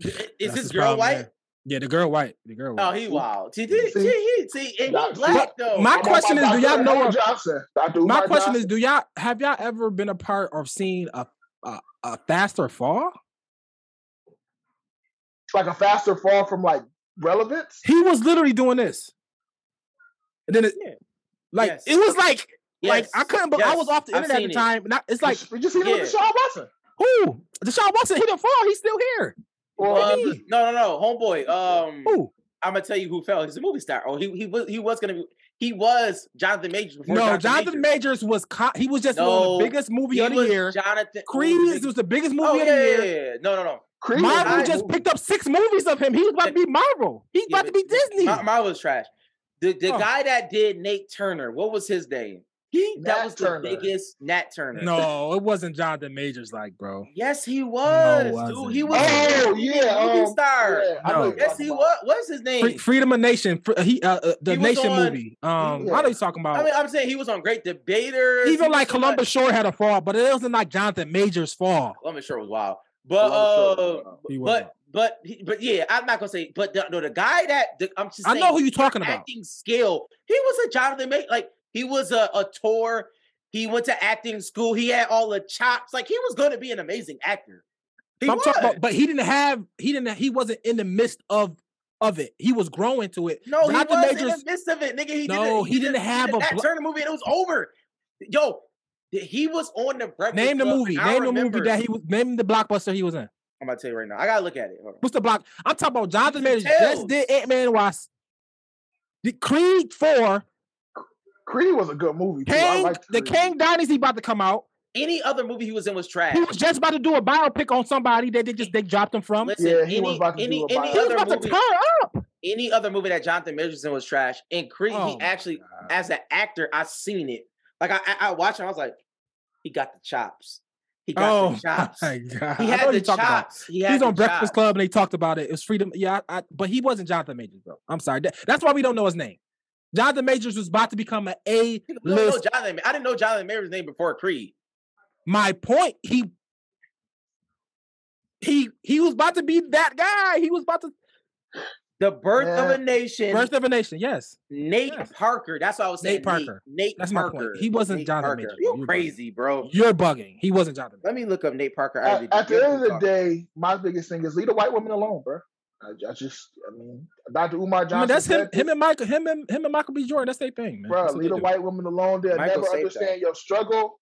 is That's this girl problem, white? man. Yeah, the girl white. The girl oh, white. Oh, he wild. See, see, See? see, he, see, and Nah, he see, black though. my I'm question is, do y'all know Umar what- Johnson? Dr. My question Johnson? is, do y'all have y'all ever been a part or seen a a, a faster fall? like a faster fall from like relevance. He was literally doing this, and then it, Yeah. like Yes. it was like like Yes, I couldn't, but I was off the internet at seen the it. time. Not, it's like we just seen it with yeah. Deshaun Watson. who Deshaun Watson. He didn't fall. He's still here. Or Uh, no, no, no, homeboy. Um, Who? I'm gonna tell you who fell. He's a movie star. Oh, he he was he was gonna be. He was Jonathan Majors before No, Jonathan, Jonathan Majors. Majors was co- he was just one of the biggest movie He of the was year. Jonathan Creed oh, was the biggest movie Oh of yeah, the yeah, year. yeah. No, no, no. Creed was Marvel just movie. picked up six movies of him. He was about to be Marvel. He's Yeah, about to be Disney. Mar- Marvel's trash. The the Oh. guy that did Nate Turner, what was his name? He that was Turner. the biggest Nat Turner. no, it wasn't Jonathan Majors, like bro. Yes, he was, dude. wasn't. He was Oh, a yeah, movie um, star. Yeah, I No. Yes, he was. What's his name? Free, Freedom of Nation. fr- He uh, uh, the He Nation on- movie. Um, I know yeah. he's talking about. I mean, I'm saying he was on Great Debaters. even like on, Columbus Short had a fall, but it wasn't like Jonathan Majors' fall. Columbus Short was wild, but uh, was wild. But but but yeah, I'm not gonna say. But the, no, the guy that the, I'm just I know who you're talking about. acting skill. He was a Jonathan May. Like he was a, a tour. He went to acting school. He had all the chops. Like he was going to be an amazing actor. He But I'm was. talking about, but he didn't have he didn't he wasn't in the midst of of it. He was growing to it. no, he Jonathan was in the midst of it, nigga. He No, did he did didn't have did a that blo- Turner movie and it was over. Yo, he was on the Breakfast Name the movie. Name the movie that he was. Name the blockbuster he was in. I'm about to tell you right now. I gotta look at it. What's the block? I'm talking about Jonathan Majors just did Ant Man was the Creed Four. Creed was a good movie. Too. I King, liked the Creed. Kang Dynasty about to come out. Any other movie he was in was trash. He was just about to do a biopic on somebody that they just they dropped him from. Listen, Yeah, he any, was about to any, do a any He was other about movie, to turn up. any other movie that Jonathan Majors in was trash. And Creed, Oh he actually, God. as an actor, I seen it. Like I, I, I watched him. I was like, he got the chops. He got Oh the chops. my god! He had the you're about. chops. He had He's the on Breakfast chops. Club and they talked about it. It was freedom. Yeah, I, I- but he wasn't Jonathan Majors though. I'm sorry. That- that's why we don't know his name. Jonathan Majors was about to become an A We don't list. I didn't know Jonathan Majors' name before Creed. My point. He he he was about to be that guy. He was about to The Birth of a Nation. Birth of a Nation. Yes. Nate Yes. Parker. That's what I was saying. Nate Parker. Nate, That's my point. He wasn't Nate Jonathan Parker. Majors. You You're crazy, bro. You're bugging. He wasn't Jonathan. Let me look up Nate Parker. At, at the end of the talk. day, my biggest thing is leave the white woman alone, bro. I, I just, I mean, Dr. Umar Johnson. I mean, that's him. Him and Michael. Him and him and Michael B. Jordan. That's their thing, man. bro. That's what Leave the white women alone. They'll Michael never understand that. your struggle.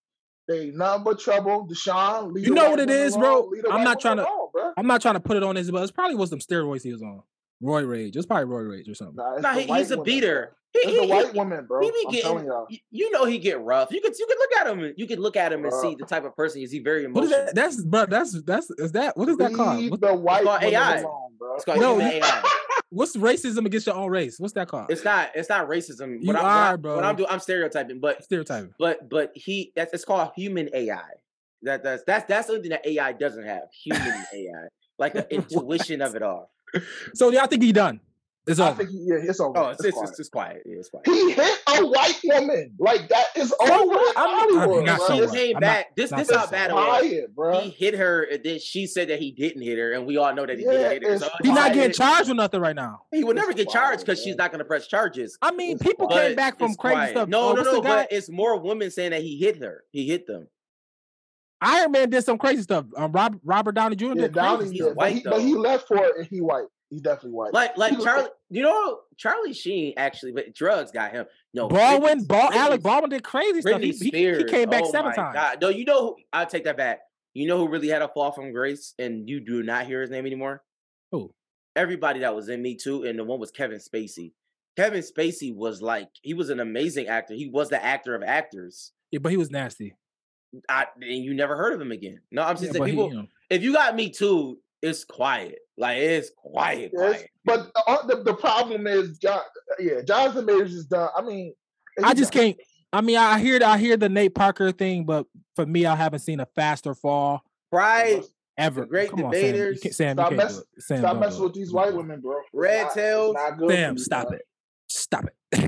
They ain't nothing but trouble. Deshaun, leave You the know white what it is, alone. bro? I'm not women tryna- alone. I'm not trying to put it on his, but it's probably was some steroids he was on. roid rage. It's probably roid rage or something. Nah, Nah, he, he's a women, beater. Bro. He, It's the he- white he- women, bro. he be I'm getting- telling y'all. you- You know he get rough. You could you could look at him. and- You could look at him and Bro. see the type of person is he very What is emotional. that? That's bro. That's that's is that what is that called? Leave What, the white called women AI. alone, bro. It's called No, you- AI. what's racism against your own race? What's that called? It's not. It's not racism. You what I'm, what are, I'm- bro. What I'm doing, I'm stereotyping, but stereotyping. but but he that's it's called human AI. That that's that's that's something that AI doesn't have. Human AI, like an intuition of it all. So y'all think he done? It's I over. think, yeah, it's over. Oh, it's It's it's, quiet. it's, it's quiet. Yeah, it's quiet. He hit a white woman. Like that is over in? I'm- I'm Hollywood, not bro. so She what? came I'm back. this not this so how bad it was. Bro. He hit her, and then she said that he didn't hit her, and we all know that he Yeah, did hit her. So He's not getting charged with nothing right now. He would never It's get charged because she's not going to press charges. I mean, It's people quiet. came back from it's crazy quiet. stuff. No, Uh, no, no. But it's more women saying that he hit her. He hit them. Iron Man did some crazy stuff. Um, Rob, Robert Downey Jr. Yeah, did Downey, crazy he's yeah, stuff. but, he, but he left for it and he white. He's definitely white. Like, like Charlie. You know, Charlie Sheen actually, but drugs got him. No, Baldwin, Britney- Ball, Alec Baldwin did crazy stuff. Britney He, he, Spears. he came back oh seven times. God. No, you know who? I'll take that back. You know who really had a fall from grace, and you do not hear his name anymore. Who? Everybody that was in Me Too, and the one was Kevin Spacey. Kevin Spacey was like he was an amazing actor. He was the actor of actors. Yeah, but he was nasty. I, and you never heard of him again. No, I'm just Yeah, saying but he, people. you know, if you got Me Too, it's quiet. Like it's quiet, Yes, quiet. but uh, the, the problem is, John, yeah, Jonathan Majors is done. I mean, I just done. can't. I mean, I hear I hear the Nate Parker thing, but for me, I haven't seen a faster fall Right. ever. great Come on, Sam. You debaters. can't, Sam, Stop you can't mess- Sam, Stop messing do with it. these white women, bro. Red not- it's tails. not good Sam, you, stop bro. it. Stop it.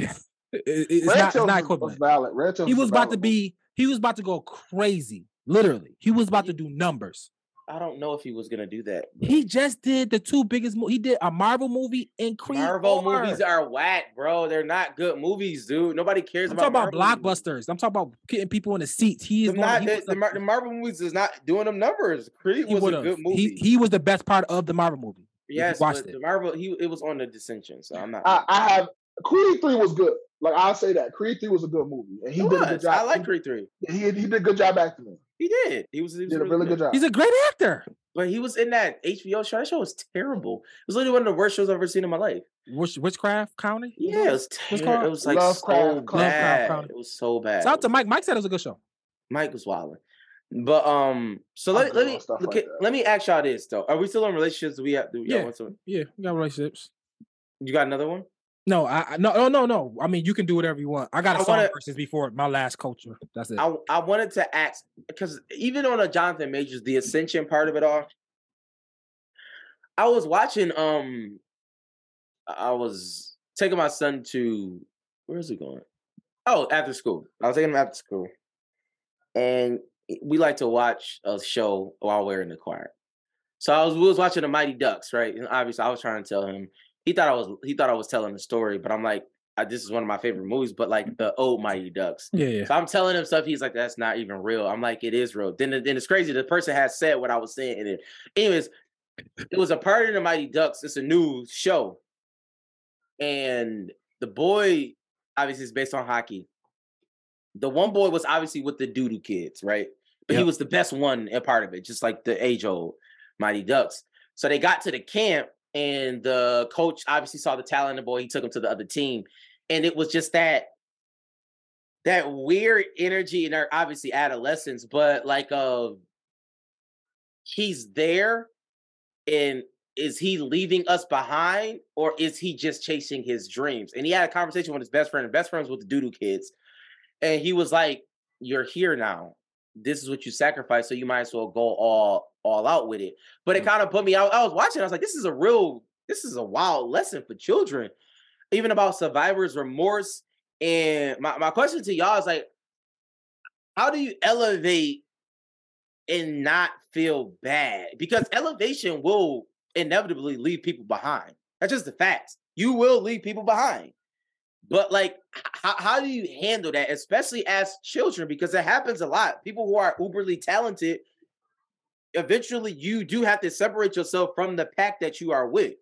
It- it's Red not. It's tails not was- was valid. Red tails He was a about to be. He was about to go crazy. Literally, he was about to do numbers. I don't know if he was gonna do that. He just did the two biggest. Mo- he did a Marvel movie and Creed. Marvel 4. movies are whack, bro. They're not good movies, dude. Nobody cares I'm about talking about Marvel movies. blockbusters. I'm talking about getting people in the seats. He is Them not, he, the, the, Mar- the Marvel movies is not doing them numbers. Creed he was a would've. good movie. He he was the best part of the Marvel movie. yes, watched but it. the Marvel he it was on the dissension, so I'm not. I, I have Creed three was good. Like I'll say that Creed three was a good movie, and he It did a good job. I like he, Creed three. he, he did a good job acting. it. He did. He was. He He was did a really good job. He's a great actor. But he was in that HBO show. That show was terrible. It was literally one of the worst shows I've ever seen in my life. Witch, Witchcraft County. Yeah, it was terrible. It was like Lovecraft so Country. bad. County. It was so bad. Shout out to Mike. Mike said it was a good show. Mike was wilding. But um, so let, let me stuff look like at- let me ask y'all this though. Are we still in relationships? Do we have do y'all Yeah. want to Yeah, we got relationships. you got another one? No, I, no no no no. I mean, you can do whatever you want. I got a I song wanna- verses before my last culture. That's it. I I wanted to ask because even on a Jonathan Majors, the ascension part of it all, I was watching. Um, I was taking my son to where is he going? Oh, after school. I was taking him after school, and we like to watch a show while we're in the choir. So I was we was watching the Mighty Ducks, right? And obviously, I was trying to tell him. He thought I was he thought I was telling a story, but I'm like, I, this is one of my favorite movies. But like mm. the old Mighty Ducks. yeah, yeah. So I'm telling him stuff. He's like, "That's not even real." I'm like, "It is real." Then, then it's crazy. The person has said what I was saying. And it, anyways, it was a part of the Mighty Ducks. It's a new show, and the boy obviously is based on hockey. The one boy was obviously with the doodoo kids, right? But he was the best one a part of it, just like the age old. Mighty Ducks. So they got to the camp, and the coach obviously saw the talent in the boy. He took him to the other team, and it was just that that weird energy, in they're obviously adolescence, but like uh he's there, and is he leaving us behind, or is he just chasing his dreams? And he had a conversation with his best friend, and best friends with the doodoo kids, and he was like, "You're here now. This is what you sacrificed, so you might as well go all all out with it." But it kind of put me out. I was watching. I was like, "This is a real. This is a wild lesson for children, even about survivor's remorse." And my my question to y'all is like, how do you elevate and not feel bad? Because elevation will inevitably leave people behind. That's just the facts. You will leave people behind. But like, how do you handle that, especially as children? Because it happens a lot. People who are uberly talented, eventually you do have to separate yourself from the pack that you are with,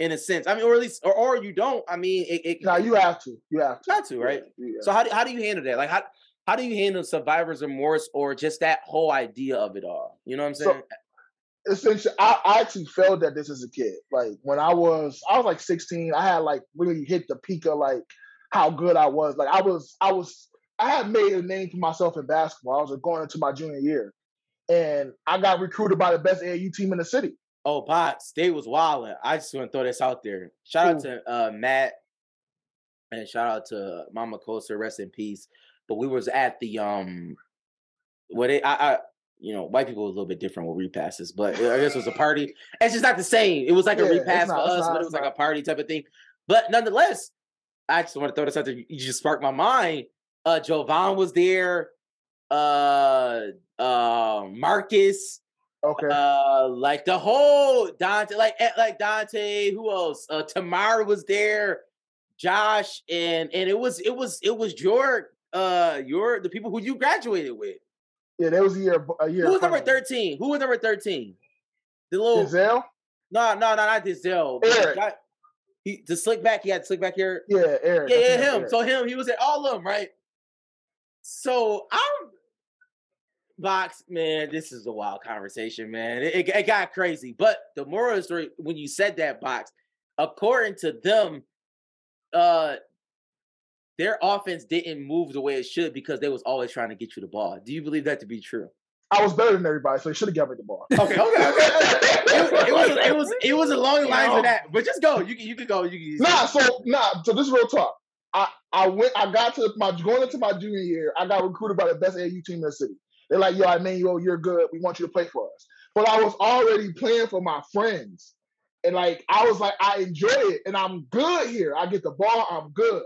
in a sense. I mean, or at least, or, or you don't. I mean, it, it Now you have to. You have to. got to, right? Yeah. So how do, how do you handle that? Like how how do you handle survivor's remorse or just that whole idea of it all? You know what I'm So- saying? essentially I, I actually felt that this as a kid. Like when I was I was like 16, I had like really hit the peak of like how good I was. Like I was I was I had made a name for myself in basketball. I was going into my junior year. And I got recruited by the best AAU team in the city. oh, bots, they was wilding. I just want to throw this out there. Shout out to uh, Matt and shout out to Mama Costa, rest in peace. But we was at the um, what it I, I you know white people a little bit different with repasses, but I guess it was a party. It's just not the same. It was like a Yeah, it's repass not- for us, not- but it was like a party type of thing. But nonetheless, I just want to throw this out there. You just sparked my mind. Uh Jovan was there. Uh uh Marcus, Okay. uh like the whole Dante, like eh, like Dante, who else? Uh Tamara was there, Josh, and and it was it was it was your uh your the people who you graduated with. yeah, that was a year a year. Who was number 13? Who was number 13? The little Denzel? no, no, no, not but Eric. guy- He the slick back, he had slick back here. Yeah, Eric. Yeah, yeah, him. Eric. So him, he was at all of them, right? So I'm box, man. This is a wild conversation, man. It, it, it got crazy. But the moral of story, when you said that box, according to them, uh their offense didn't move the way it should because they was always trying to get you the ball. Do you believe that to be true? I was better than everybody, so they should have given me the ball. Okay, okay, okay. it, it was it was it was along the You lines know? of that. But just go. You can you can go. You can Nah, so nah, so this is real talk. I I went, I got to my going into my junior year. I got recruited by the best AU team in the city. They're like, "Yo, Emmanuel, you're good. We want you to play for us." But I was already playing for my friends, and like I was like, I enjoy it, and I'm good here. I get the ball. I'm good.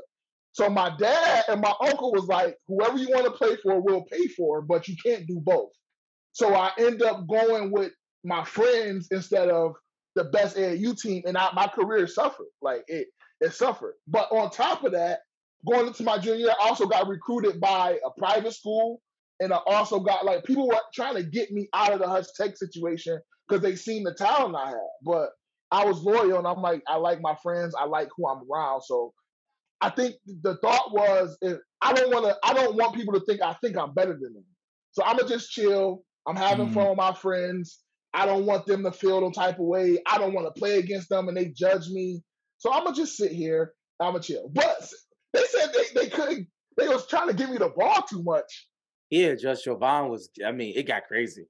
So my dad and my uncle was like, "Whoever you want to play for, we'll pay for, but you can't do both." So I end up going with my friends instead of the best AAU team, and I, my career suffered. Like it, it suffered. But on top of that, going into my junior year, I also got recruited by a private school, and I also got like people were trying to get me out of the Hutch Tech situation because they seen the talent I had. But I was loyal, and I'm like, I like my friends, I like who I'm around. So I think the thought was, if I don't want to, I don't want people to think I think I'm better than them. So I'm gonna just chill. I'm having Mm. fun with my friends. I don't want them to feel no type of way. I don't want to play against them and they judge me. So I'm gonna just sit here. I'm gonna chill. But they said they, they couldn't. They was trying to give me the ball too much. Yeah, Just Jovan was. I mean, it got crazy.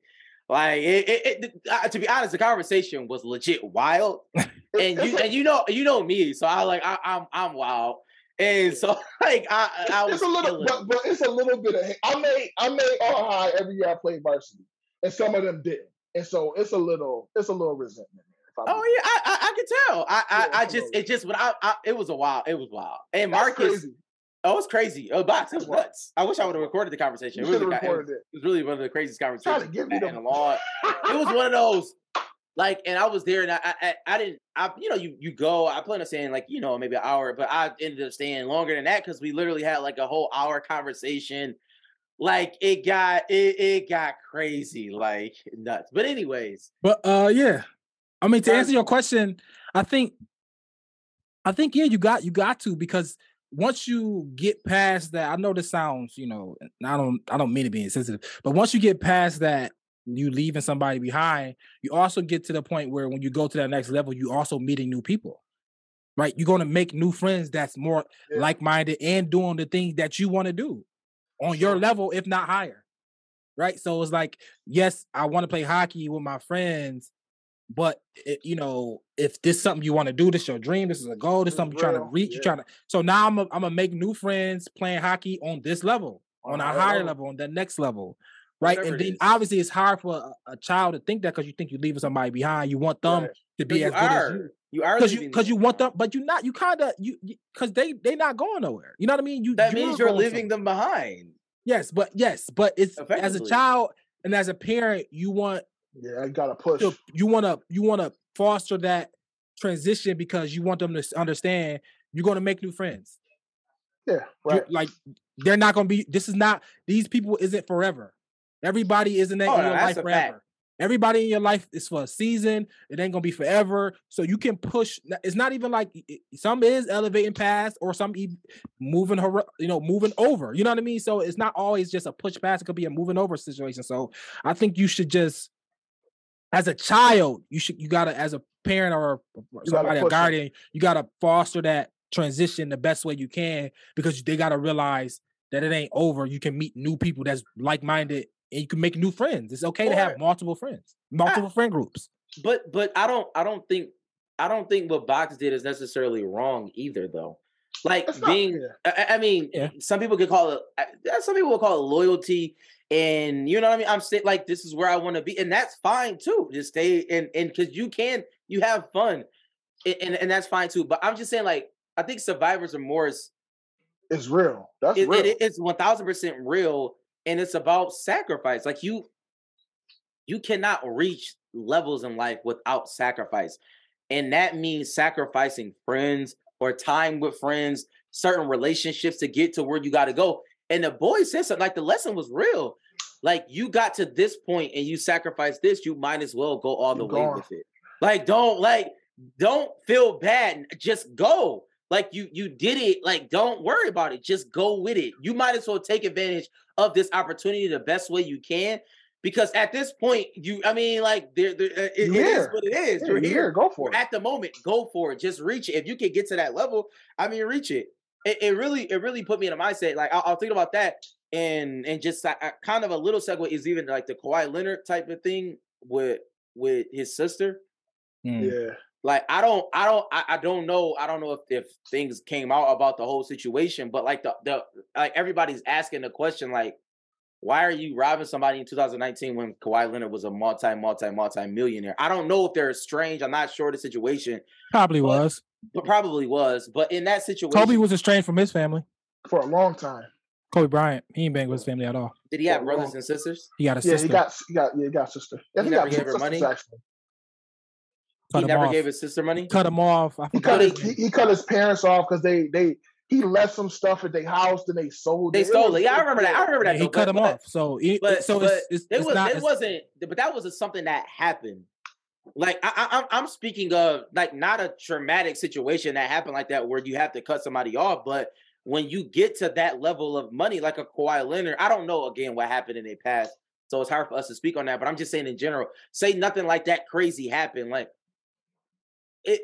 Like it, it, it uh, to be honest, the conversation was legit wild, and you and you know you know me, so I like I, I'm I'm wild, and so like I I was it's a little, but, but it's a little bit of. I made I made all high every year I played varsity, and some of them didn't, and so it's a little it's a little resentment. Oh yeah, I, I I can tell. I I, Yeah, I a just it just when I, I it was a wild it was wild. And Marcus. Oh it's crazy. Oh box, it was nuts. I wish I would have recorded the conversation. You It really got- it was- recorded it. it was really one of the craziest Trying to conversations give me in the a long. It was one of those, like, and I was there, and I, I, I- I didn't, I, you know, you, you go. I plan on staying like, you know, maybe an hour, but I ended up staying longer than that because we literally had like a whole hour conversation. Like it got, it, it got crazy, like nuts. But anyways, But uh yeah. I mean to answer your question, I think I think yeah, you got you got to because once you get past that, I know this sounds, you know, I don't I don't mean to be insensitive, but once you get past that you leaving somebody behind, you also get to the point where when you go to that next level, you also meeting new people. Right? You're gonna make new friends that's more Yeah. like-minded and doing the things that you want to do on your level, if not higher. Right. So it's like, yes, I want to play hockey with my friends, but it, you know, if this is something you want to do, this your dream, this is a goal, this This something you're trying to reach, yeah. you're trying to. So now I'm gonna I'm gonna make new friends playing hockey on this level, on, a higher level. on the next level. Right. Whatever and then is. obviously it's hard for a, a child to think that because you think you're leaving somebody behind. You want them Right. to be as good as are. you. You are Because you because you want them, but you're not you kind of you because they they not going nowhere. You know what I mean? You That you means you're leaving them behind. Yes, but yes, but it's as a child and as a parent, you want Yeah, I gotta push. to you want to you want to foster that transition because you want them to understand you're going to make new friends. Yeah, You- right. like they're not going to be. This is not. These people isn't forever. Everybody isn't in Oh, no, your life a fact. forever. Everybody in your life is for a season. It ain't gonna be forever. So you can push. It's not even like i- i- some is elevating past or some e- moving her, you know, moving over. You know what I mean? So it's not always just a push past. It could be a moving over situation. So I think you should just, as a child, you should you gotta as a parent or somebody a guardian, you gotta foster that transition the best way you can because they gotta realize that it ain't over. You can meet new people that's like minded and you can make new friends. It's okay to have multiple friends, ah. multiple friend groups. But but I don't I don't think I don't think what Box did is necessarily wrong either though. Like not- being yeah. I, I mean, Yeah. some people could call it. Some people will call it loyalty, and you know what I mean. I'm saying like this is where I want to be, and that's fine too. Just stay and and because you can, you have fun, a- and and that's fine too. But I'm just saying like I think Survivor's Remorse It's real. That's it, real. it, it's one thousand percent real, and it's about sacrifice. Like you, you cannot reach levels in life without sacrifice, and that means sacrificing friends or time with friends, certain relationships to get to where you got to go. And the boy said something like the lesson was real. Like you got to this point and you sacrificed this, you might as well go all the way with it. Like don't like don't feel bad. Just go. Like you you did it. Like don't worry about it. Just go with it. You might as well take advantage of this opportunity the best way you can. Because at this point, you I mean, like there, there uh, it, it is what it is. You're you here. here, Go for it. at the moment. Go for it. Just reach it. If you can get to that level, I mean, reach it. It, it really, it really put me in a mindset. Like I, I'll think about that, and and just uh, uh, kind of a little segue is even like the Kawhi Leonard type of thing with with his sister. Mm. Yeah. Like I don't, I don't, I, I don't know. I don't know if if things came out about the whole situation, but like the the like everybody's asking the question like. Why are you robbing somebody in 2019 when Kawhi Leonard was a multi, multi, multi millionaire? I don't know if they're strange. I'm not sure the situation, Probably was. But probably was. But in that situation, Kobe was estranged from his family. For a long time. Kobe Bryant, he ain't bang with his family at all. did he have brothers long. and sisters? He got a Yeah, sister. he got he got yeah, he got sister. Yeah, He he, never got gave two her money? actually. cut he never off. gave his sister money. cut him off. I He cut his his he, he cut his parents off because they they he left some stuff at their house and they sold They it. stole it. Yeah, I remember that. I remember Yeah, that. he though, cut but- him but- off. So, it, But, so but it's, it's, it it's was not. it it's- wasn't. But that was a, something that happened. Like I, I, I'm I'm speaking of like not a traumatic situation that happened like that where you have to cut somebody off, but when you get to that level of money, like a Kawhi Leonard, I don't know again what happened in the past, so it's hard for us to speak on that. But I'm just saying in general, say nothing like that crazy happened. Like it,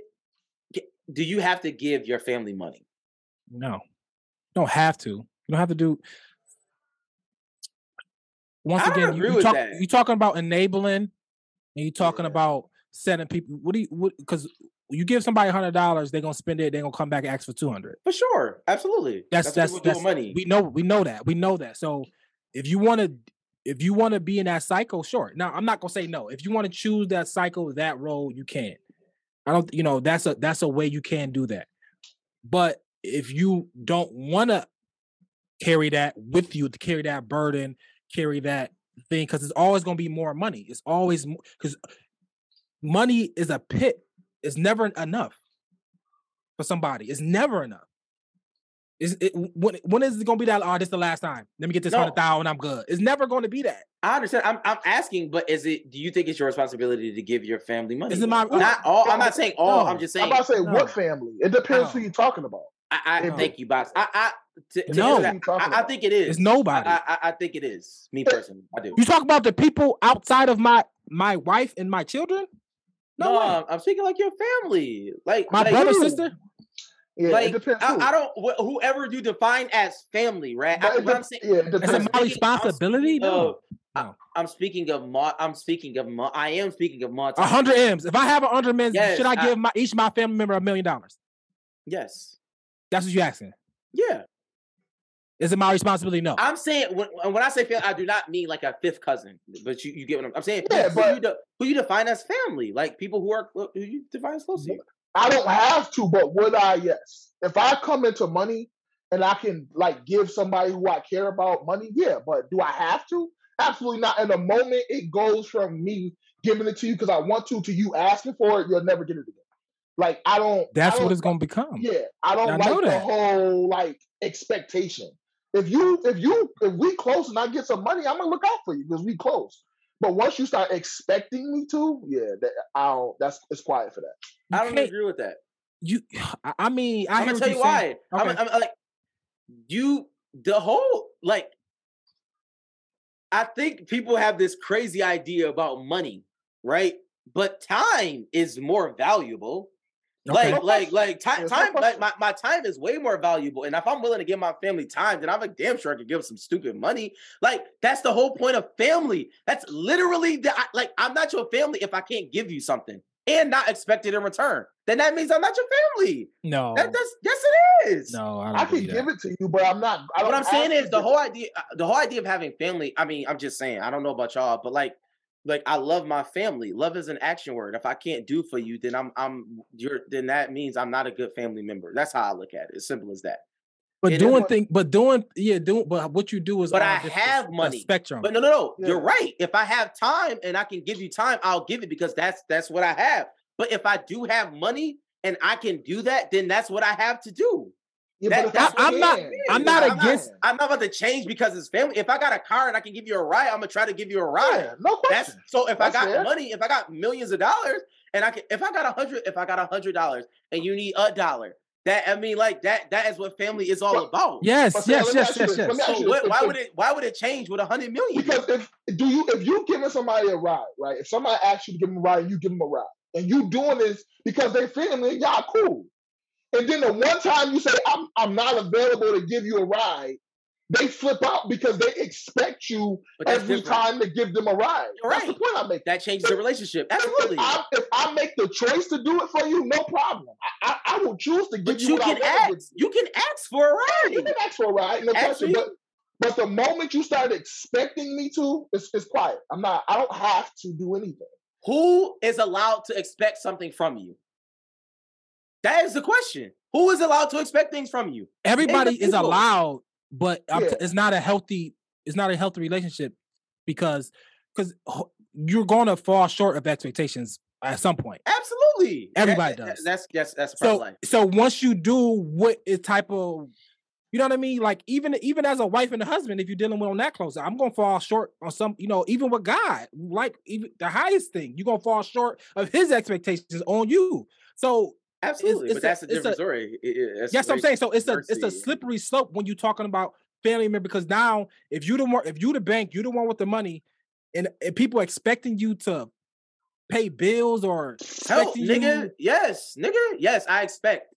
do you have to give your family money? No, you don't have to. You don't have to do. Once again, you, you talk. You talking about enabling, and you talking Yeah. about setting people. What do you? Because you give somebody hundred dollars, they're gonna spend it. They're gonna come back and ask for two hundred. For sure, absolutely. That's that's people that's money. We know we know that we know that. So if you want to, if you want to be in that cycle, sure. Now I'm not gonna say no. If you want to choose that cycle, that role, you can. I don't. You know that's a that's a way you can do that. But if you don't want to carry that with you, to carry that burden, carry that thing, because it's always gonna be more money. It's always because money is a pit. It's never enough for somebody. It's never enough. Is it when, when is it gonna be that? Oh, this the last time. Let me get this No. hundred thousand. I'm good. It's never going to be that. I understand. I'm I'm asking, but is it? Do you think it's your responsibility to give your family money? Is it my- not all? I'm not saying all. I'm No. just I'm saying. about to say No. what family? It depends who you're talking about. I, I No. thank you, box. I, I to, to No. that, What you talking I, I think it is. It's nobody. I, I, I think it is. Me personally, I do. You talk about the people outside of my my wife and my children. No, No. I'm- I'm speaking like your family, like my like, brother, you. sister. Yeah, like it depends. I. I don't wh- whoever you define as family, right? I, it what I'm saying, yeah, it It's depends. a I'm my speaking- responsibility. No, of- I, no. I'm speaking of mo- I'm speaking of mo- I am speaking of multi. A hundred m's. If I have a hundred m's, Yes, should I I- give my each my family member a million dollars? Yes. That's what you're asking. Yeah. Is it my responsibility? No. I'm saying when, uh, when I say family, I do not mean like a fifth cousin, but you, you get what I'm, I'm saying. Yeah, who, but- you de- who you define as family, like people who are who you define as close to you. I don't have to, but would I? Yes. If I come into money and I can like give somebody who I care about money, yeah. But do I have to? Absolutely not. In the moment it goes from me giving it to you because I want to to you asking for it, you'll never get it again. Like I don't. That's I what don't it's gonna become. Yeah, I don't I like know the that. whole like expectation. If you if you if we close and I get some money, I'm gonna look out for you because we close. But once you start expecting me to, yeah, that, I don't. That's it's quiet for that. You I don't agree with that. You, I- I mean, I I'm gonna tell you you're saying. why. I'm, I'm like you. The whole like, I think people have this crazy idea about money, right? But time is more valuable. Okay. Like, like, like time, There's time, like my, my time is way more valuable. And if I'm willing to give my family time, then I'm a damn sure I could give them some stupid money. Like, that's the whole point of family. That's literally the I- like, I'm not your family if I can't give you something and not expect it in return. Then that means I'm not your family. no, That, that's yes, it is. no, I don't I can believe give it to you, but I'm not. I don't What I'm saying is the whole idea, uh, the whole idea of having family. I mean, I'm just saying. I don't know about y'all, but like, like I love my family. Love is an action word. If I can't do for you, then I'm, I'm, you're, then that means I'm not a good family member. That's how I look at it. As simple as that. But It is doing what- thing, but doing, yeah, doing, but what you do is. But I have a money. spectrum. But no, no, no. You're right. If I have time and I can give you time, I'll give it because that's that's what I have. But if I do have money and I can do that, then that's what I have to do. Yeah, that- but if that's I what I'm not- can, I'm if not I against- can, I'm not about to change because it's family. If I got a car and I can give you a ride, I'm gonna try to give you a ride. Yeah, no That's question. so if I got fair. money, if I got millions of dollars, and I can if I got a hundred, if I got a hundred dollars and you need a dollar, that I mean, like that that is what family is all But- about. yes, But yes, yes, yes, this. Let me yes. ask So what, why would it why would it change with a hundred million? Because if do you if you giving somebody a ride, right? If somebody asks you to give them a ride, and you give them a ride, and you doing this because they family, and y'all cool. And then the one time you say I'm I'm not available to give you a ride, they flip out because they expect you every different. time to give them a ride. You're That's the right. point I'm making. That changes the relationship. Absolutely. If I, if I make the choice to do it for you, no problem. I, I, I will choose to give But you, you what can I ask. You can ask for a ride. you can ask for a ride, no question. But but the moment you start expecting me to, it's, it's quiet. I'm not. I don't have to do anything. Who is allowed to expect something from you? That is the question. Who is allowed to expect things from you? Everybody is allowed, but um, I'm t- it's not a healthy. It's not a healthy relationship because because you're going to fall short of expectations at some point. Absolutely. Everybody that- does. That's that's that's So life. so once you do what is type of you know what I mean? Like even even as a wife and a husband, if you're dealing with on that close, I'm gonna fall short on some, you know, even with God, like even the highest thing, you're gonna fall short of his expectations on you. So Absolutely. it's but a- that's a it's a- different story. It- yes, I'm saying so it's a it's a slippery slope when you're talking about family member because now if you the one if you the bank, you the one with the money, and, and people expecting you to pay bills or Help, nigga. you Yes, nigga. Yes, I expect.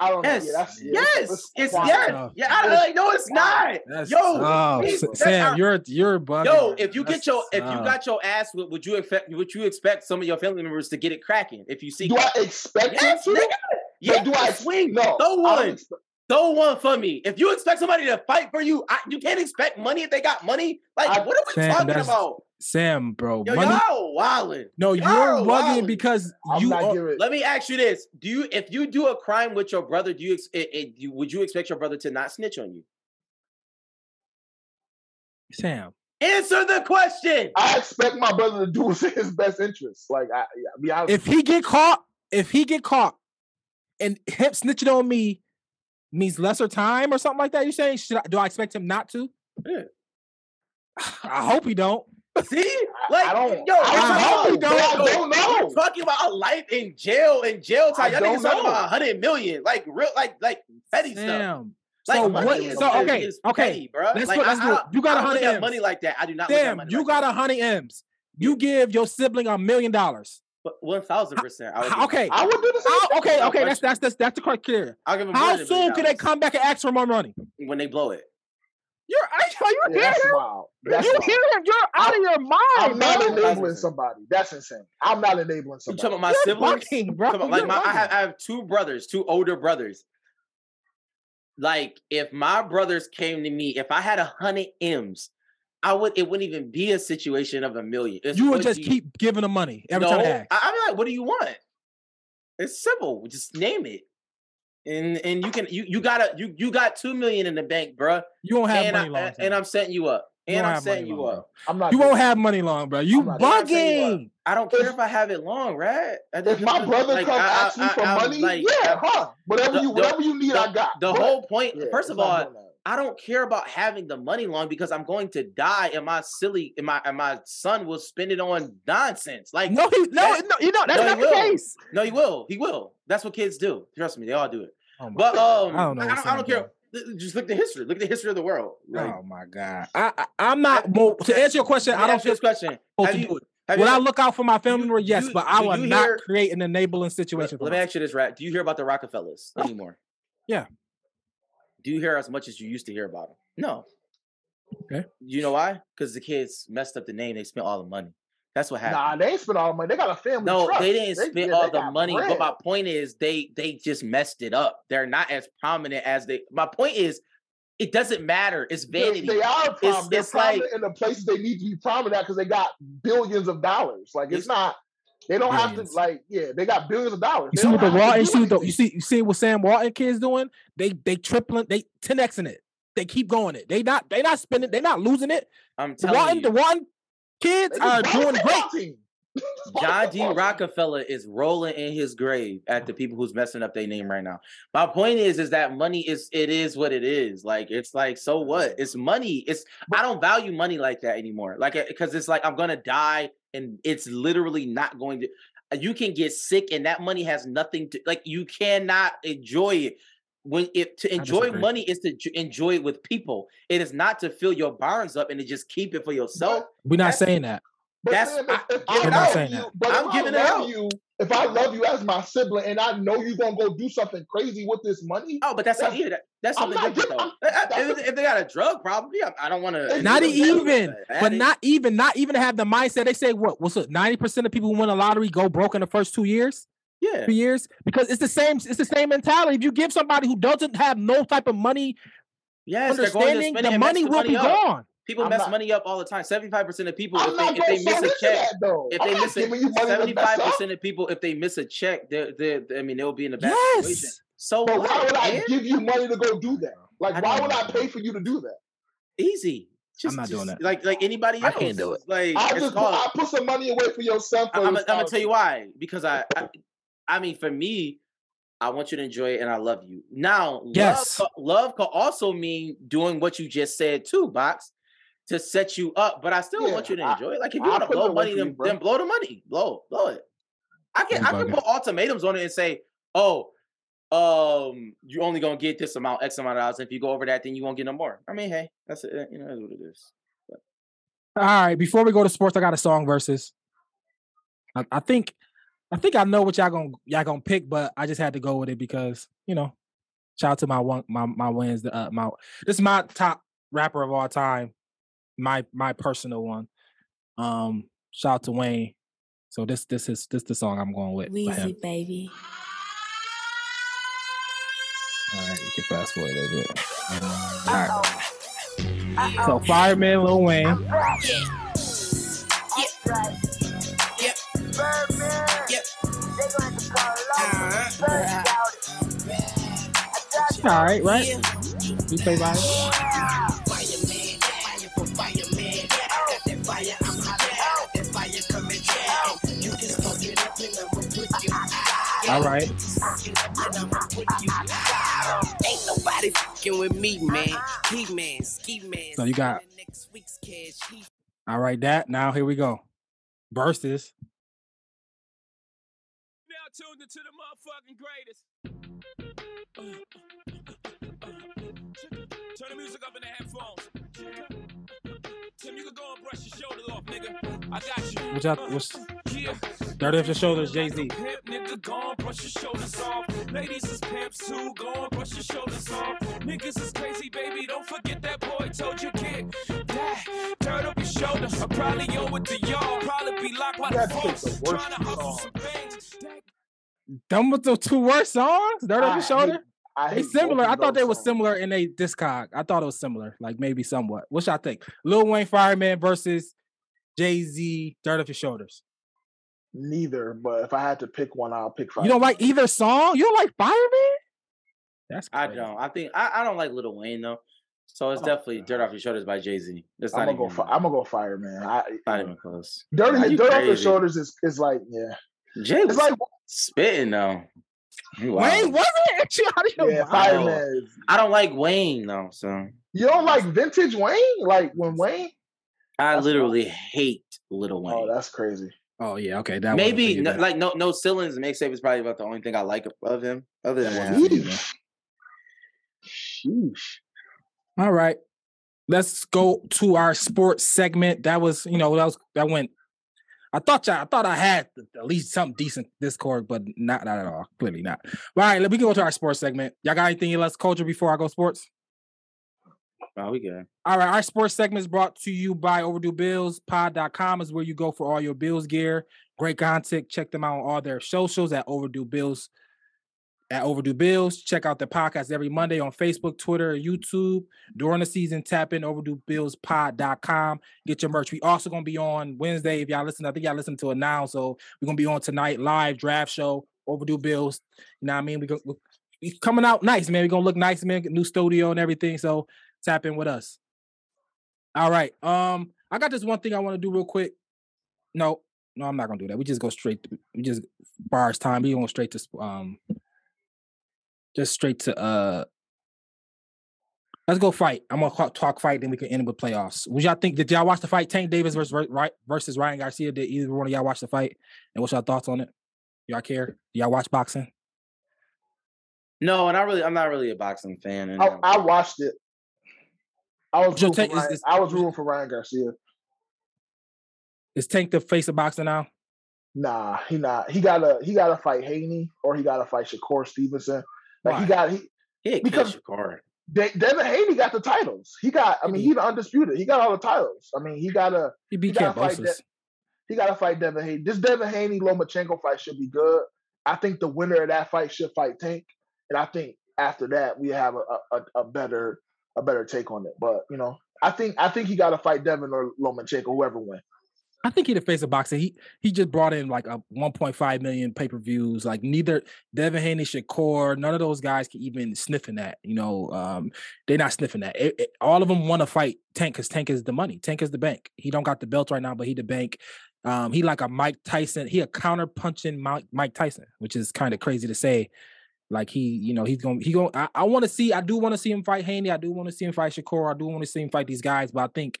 I don't Yes, know. Yeah, that's, yeah, yes, it's quiet. yes. tough. Yeah, I don't like. No, it's not. That's Yo, tough. please, Sa- that's Sam, you're you're bugging. Yo, if you get your if you tough. got your ass, would would you expect would you expect some of your family members to get it cracking if you see? Do I expect yes, you to? nigga. But Yeah, do I swing? No. Throw one. expect- Throw one for me. If you expect somebody to fight for you, I, you can't expect money if they got money. Like, I- what are we Sam, talking about? Sam, bro, Yo, money. y'all wildin'. No, y'all you're bugging because I'm you. not are- giving. Let me ask you this: Do you, if you do a crime with your brother, do you, ex- it, it, you would you expect your brother to not snitch on you? Sam, Answer the question. I expect my brother to do what's in his best interest. Like, I, yeah, be honest. if he get caught, if he get caught, and him snitching on me means lesser time or something like that, you saying? Should I, do I expect him not to? Yeah. I hope he don't. See, like, I don't. yo, I we're I talking about- don't. I don't know. We're talking about a life in jail and jail time. Y'all niggas don't talking about a hundred million, like real, like like petty stuff. Sam, So money what- is- so, okay, is okay, petty, bro. let's like, put- let's I, do it. You got a 100 look at M's. money like that. I do not. look Damn, money you like got a hundred M's. You give your sibling a million dollars. But one thousand percent. I would How- give okay. I would do the same. How, okay, okay, that's question. that's that's that's the criteria. I'll give him How soon million can they come back and ask for more money? when they blow it? You're are you Yeah, hear that's him? wild. That's You wild. hear him? You're out of your mind. I'm mind, not bro. enabling somebody. That's insane. I'm not enabling somebody. You somebody. talking about my You're siblings? bugging, bro. About- like my, I, have, I have two brothers, two older brothers. Like if my brothers came to me, if I had a hundred M's, I would. It wouldn't even be a situation of a million. It You would just be- keep giving them money every no, time. I, I'm like, what do you want? It's simple. Just name it, and and you can you you got a you you got two million in the bank, bruh. You won't have and, I, money long. and, and I'm setting you up, and I'm setting you long, up. I'm not. You won't have money long, bro. You I'm not- I'm setting you up. bugging. I don't care If- if I have it long, right? If end my brother like, come I- ask me for I'm money, like, yeah, huh? Whatever the- you, the- whatever you need, the, I got. the But- whole point. yeah, first of all, doing that. I don't care about having the money long because I'm going to die, and my silly and my and my son will spend it on nonsense. Like No, he, no, no, you know that's no, not the will. case. no, he will. He will. That's what kids do. Trust me, they all do it. Oh my But God. um, I don't know I don't, I don't care. Just look at the history. Look at the history of the world. Like, oh my god, I, I I'm not. Well, to answer your question, I don't ask you feel this question. Have you, have Would you I look out for my family you-? Yes, you- but I will not hear- create an enabling Let, situation. for let me ask you this, Rad. Do you hear about the Rockefellers anymore? Yeah. Do you hear as much as you used to hear about them? No. Okay. You know why? Because the kids messed up the name. They spent all the money. That's what happened. Nah, they spend all the money. They got a family. No, trust. they didn't spend yeah, all the money. But my point is, they they just messed it up. They're not as prominent as they. My point is, it doesn't matter. It's vanity. They, are prominent. They're it's like- in the places they need to be prominent at because they got billions of dollars. Like it's, It's- not. They don't have to like. Yeah, they got billions of dollars. You They see what the have Walton, you see what the, you see you see what Sam Walton kids doing? They they tripling, they 10xing it. They keep going it. They not they not spending, they not losing it. I'm The telling Walton, you, the Walton kids They are just bought a doing great. John D. Rockefeller is rolling in his grave at the people who's messing up their name right now. My point is, is that money is it is what it is. Like it's like so what? It's money. It's I don't value money like that anymore. Like because it's like I'm gonna die and it's literally not going to. Uh, you can get sick and that money has nothing to like. You cannot enjoy it. When it to enjoy money is to enjoy it with people. It is not to fill your barns up and to just keep it for yourself. We're not That's- saying that. But That's- Sam, I- if, if I'm not love saying you, that. But I'm if giving I it love out. you, if I love you as my sibling, and I know you're gonna go do something crazy with this money, Oh, but that's, That's- yeah, that, that's something not different though. I'm- If, if they got a drug problem, yeah, I don't want to. Not It's even, but not even, not even to have the mindset. They say what? What's it? Ninety percent of people who win a lottery go broke in the first two years, Yeah, three years, because it's the same. It's the same mentality. If you give somebody who doesn't have no type of money yes, they're going to understanding, the and mess money will be up. gone. People I'm mess not- money up all the time. Seventy-five percent of people, I'm if they, if they miss a check, that if I'm they not miss giving you a money to mess seventy-five up. percent of people, if they miss a check, they're, they're, I mean, they'll be in a bad situation. So But why would I man? give you money to go do that? Like, I why don't would I pay for you to do that? Easy. Just, not doing that. Like like anybody else. I can't do it. Like I it's just called. I put some money away for your son. For I'm, gonna tell you why. Because I, I, I mean, for me, I want you to enjoy it, and I love you. Now, Yes. love, co- love could also mean doing what you just said too, box, to set you up. But I still Yeah, want you to I- enjoy it. Like if you want to blow away money, for you, then, then blow the money, blow, blow it. I can, You I can bugging. put ultimatums on it and say, oh. Um, you're only gonna get this amount, X amount of dollars. If you go over that, then you won't get no more. I mean, hey, that's it. You know, that's what it is. All right, before we go to sports, I got a song versus. I, I think, I think I know what y'all gonna y'all gonna pick, but I just had to go with it because you know, shout out to my one my my wins. Uh, my this is my top rapper of all time, my my personal one. Um, shout out to Wayne. So this this is this the song I'm going with. for him. Weezy, baby. All right, you can fast forward a little bit. All right. So Fireman Lil Wayne. All right, right? You play by it? All right. Ain't nobody fucking with me, man. He man, ski man. So you got- next week's cash. All right, that. Now here we go. Versus. Now tuned into the motherfucking greatest. Turn the music up in the headphones. Tim, you can go and brush your shoulders off, nigga. I got you. Which I was Yeah. Dirty Off Your Shoulders, Jay Z. Pimp, nigga, go and brush your shoulders off. Ladies is pimps too, go and brush your shoulders off. Niggas is crazy, baby, don't forget that boy told you kid. That, turn up your shoulders. I probably owe it to y'all. Probably be locked by the That's force. the Trying to hustle some things. That- Them with the two worst songs. Dirt Off I Your Shoulder. Hate- I They hate similar. I thought they those were similar in a discog. I thought it was similar, like maybe somewhat. What y'all think? Lil Wayne Fireman versus Jay Z, Dirt Off Your Shoulders. Neither, but if I had to pick one, I'll pick five. You don't like either song? You don't like Fireman? That's I don't. I think I, I don't like Little Wayne though. So it's Oh, definitely God. Dirt Off Your Shoulders by Jay Z. That's I'm not gonna even, go. Fi- I'm gonna go fireman. I, not even close. dirty, Are dirt off your shoulders is, is like yeah. Jay was It's like spitting though. He Wayne wasn't it? You out of your yeah, mind. fireman. Is, I don't like Wayne though, so you don't like vintage Wayne? Like when Wayne? I That's literally hate Little oh, Wayne. Oh, that's crazy. Oh yeah, okay. That Maybe no, like no no ceilings mixtape is probably about the only thing I like of him. Other than Yeah. Sheesh. Sheesh. All right. Let's go to our sports segment. That was, you know, that was that went. I thought y'all, I thought I had at least something decent Discord, but not not at all. Clearly not. All right, let me go to our sports segment. Y'all got anything else culture before I go sports? Oh, we good. All right, our sports segment is brought to you by Overdue Bills. Pod.com is where you go for all your Bills gear. Great content. Check them out on all their socials at Overdue Bills. At Overdue Bills. Check out the podcast every Monday on Facebook, Twitter, YouTube. During the season, tap in overduebillspod.com. Get your merch. We also gonna be on Wednesday. If y'all listen, I think y'all listen to it now. So we're gonna be on tonight, live draft show, Overdue Bills. You know what I mean? We go we coming out nice, man. We're gonna look nice, man. New studio and everything. So tap in with us. All right. Um, I got this one thing I want to do real quick. No, no, I'm not gonna do that. We just go straight. We just bars time. We going straight to um, just straight to uh. Let's go fight. I'm gonna talk, talk fight, then we can end with playoffs. Would y'all think? Did y'all watch the fight? Tank Davis versus Ry- versus Ryan Garcia. Did either one of y'all watch the fight? And what's your thoughts on it? Y'all care? Y'all watch boxing? No, and I really I'm not really a boxing fan. And I, I watched it. I was Just rooting take- for is- Ryan, is- I was rooting for Ryan Garcia. Is Tank the face of boxing now? Nah, he not. He gotta he gotta fight Haney or he gotta fight Shakur Stevenson. Like Why? he got he yeah, because- because Shakur. De- Devin Haney got the titles. He got. I mean, He- he's the undisputed. He got all the titles. I mean, he got a. He beat gotta fight Kambosos. that- he gotta fight Devin Haney. This Devin Haney Lomachenko fight should be good. I think the winner of that fight should fight Tank, and I think after that we have a a, a better a better take on it. But you know, I think I think he got to fight Devin or Lomachenko, whoever wins. I think he the face of boxing. He he just brought in like a 1.5 million pay per views. Like neither Devin Haney, Shakur, none of those guys can even sniffing that. You know, um, they're not sniffing that. It- it- all of them want to fight Tank because Tank is the money. Tank is the bank. He don't got the belt right now, but he the bank. Um, he like a Mike Tyson. He a counter punching Mike, Mike Tyson, which is kind of crazy to say. Like he, you know, he's gonna He going. I, I want to see. I do want to see him fight Haney. I do want to see him fight Shakur. I do want to see him fight these guys. But I think,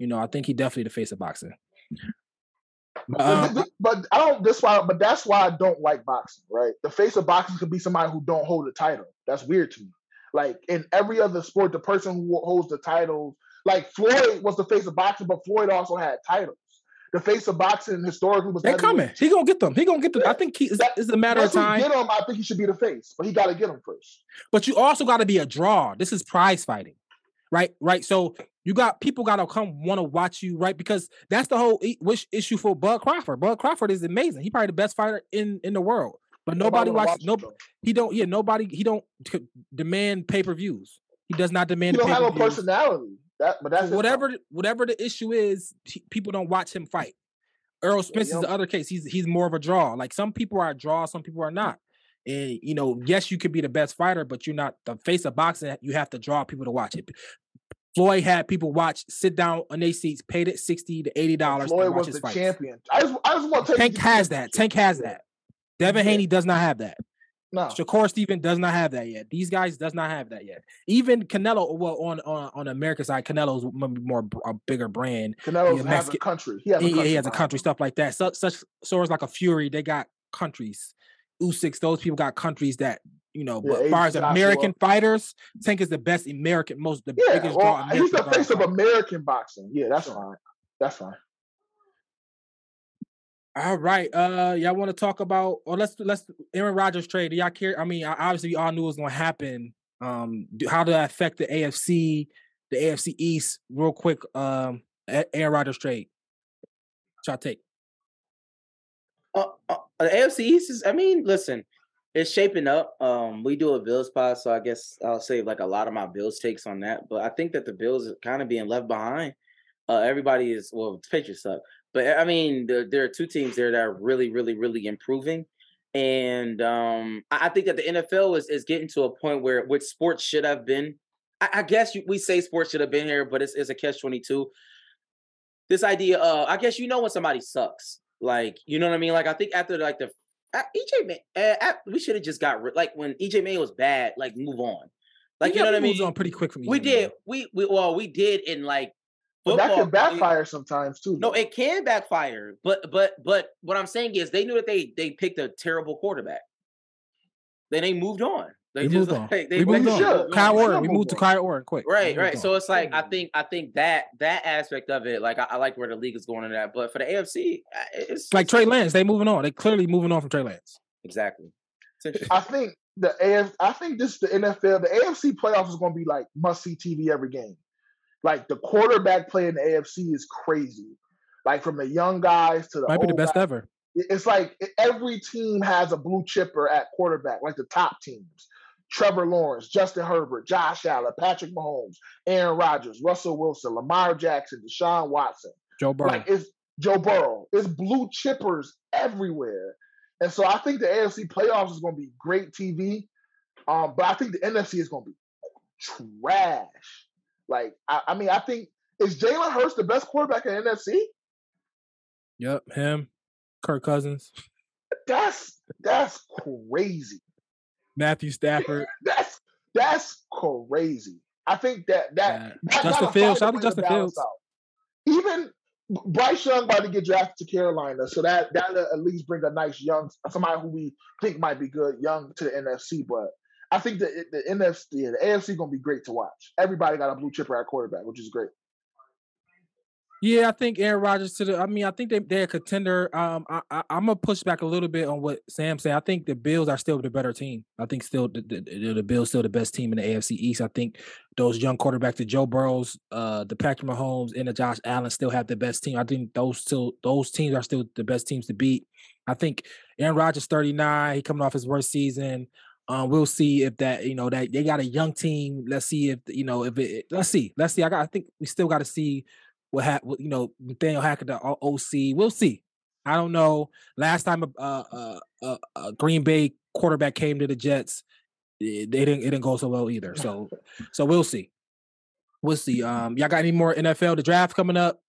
you know, I think he definitely the face of boxing. Th- uh-huh. but I don't. This why. But that's why I don't like boxing. Right. The face of boxing could be somebody who don't hold a title. That's weird to me. Like in every other sport, the person who holds the title, like Floyd was the face of boxing, but Floyd also had titles. The face of boxing historically was They heavyweight coming. He gonna get them. He gonna get them. I think he, it's a matter of time. get him, I think he should be the face, but he got to get him first. But you also got to be a draw. This is prize fighting, right? Right. So you got people got to come want to watch you, right? Because that's the whole wish issue for Bud Crawford. Bud Crawford is amazing. He probably the best fighter in in the world. But nobody, wanna watches. watch No, he don't. Yeah, nobody. He don't demand pay per views. He does not demand. He don't have a personality. That, but that's whatever whatever the issue is, he- people don't watch him fight. Errol Spence is the other case. He's he's more of a draw. Like some people are a draw, some people are not. And you know, yes, you could be the best fighter, but you're not the face of boxing. You have to draw people to watch it. Floyd had people watch, sit down on their seats, paid it sixty to eighty dollars to Floyd watch was his the fights. champion. I just, I just want to Tank has that. Tank has that. Devin Yeah. Haney does not have that. No, Shakur Steven does not have that yet. These guys does not have that yet. Even Canelo, well, on on on the American side, Canelo's more a bigger brand. Canelo has a country. He has a country. he has a country stuff like that. Such such swords like a Fury, they got countries. Usyk, those people got countries that you know, Yeah, but as far as. American fighters, Tank is the best American, most the Yeah, biggest well, draw. he's the face of. American boxing. Yeah, that's fine. That's fine. All right. Uh y'all want to talk about or let's let's Aaron Rodgers trade. Do y'all care? I mean, obviously we all knew it was gonna happen. Um do- how did that affect the AFC, the AFC East, real quick? Um Aaron Rodgers trade. What y'all take? Uh, uh, the AFC East is. I mean, listen, it's shaping up. Um, we do a Bills pod, so I guess I'll save like a lot of my Bills takes on that. But I think that the Bills are kind of being left behind. Uh, everybody is well, the Patriots suck, but I mean, there, there are two teams there that are really, really, really improving. And um, I I think that the NFL is is getting to a point where which sports should have been. I, I guess you, we say sports should have been here, but it's, it's a catch twenty two. This idea, uh, I guess you know when somebody sucks, like you know what I mean. Like I think after like the uh, EJ May, uh, uh, we should have just got rid. Like when EJ May was bad, like move on. Like you know what I we moved mean. on pretty quick from We did. man. We we well we did in like But that football. can backfire sometimes too. No, it can backfire. But but but what I'm saying is they knew that they they picked a terrible quarterback. Then they moved on. They We just moved on. like, they we moved they on. should. Kyle We Orton. We move moved to on. Kyle Orton quick. Right, right. on. So it's like I think I think that that aspect of it, like I, I like where the league is going in that. But for the AFC, uh, it's like it's- Trey Lance, they moving on. They clearly moving on from Trey Lance. Exactly. I think the AF, I think this the NFL, the AFC playoffs is going to be like must see TV every game. Like the quarterback play in the AFC is crazy. Like from the young guys to the Might be the best guys. ever. It's like every team has a blue chipper at quarterback, like the top teams. Trevor Lawrence, Justin Herbert, Josh Allen, Patrick Mahomes, Aaron Rodgers, Russell Wilson, Lamar Jackson, Deshaun Watson. Joe Burrow. Like it's Joe Burrow. It's blue chippers everywhere. And so I think the AFC playoffs is going to be great TV. Um, but I think the NFC is going to be trash. Like, I, I mean, I think is Jalen Hurts the best quarterback in the NFC? Yep, him, Kirk Cousins, That's that's crazy. Matthew Stafford. That's that's crazy. I think that that, Yeah. Justin Fields. Shout out to Justin Fields. out. Even Bryce Young about to get drafted to Carolina, so that that at least bring a nice young somebody who we think might be good young to the NFC. But I think the the NFC, the AFC gonna be great to watch. Everybody got a blue chipper at quarterback, which is great. Yeah, I think Aaron Rodgers to the. I mean, I think they they're a contender. Um, I, I I'm gonna push back a little bit on what Sam said. I think the Bills are still the better team. I think still the, the, the the Bills still the best team in the AFC East. I think those young quarterbacks, the Joe Burrows, uh, the Patrick Mahomes, and the Josh Allen still have the best team. I think those still those teams are still the best teams to beat. I think Aaron Rodgers 39. He coming off his worst season. Um, we'll see if that you know that they got a young team. Let's see if you know if it. Let's see. Let's see. I got. I think we still got to see what happened. You know, Nathaniel Hackett, the OC. We'll see. I don't know. Last time a uh, uh, uh, Green Bay quarterback came to the Jets, eh, they didn't. It didn't go so well either. So, so we'll see. We'll see. Um, y'all got any more NFL? The draft coming up.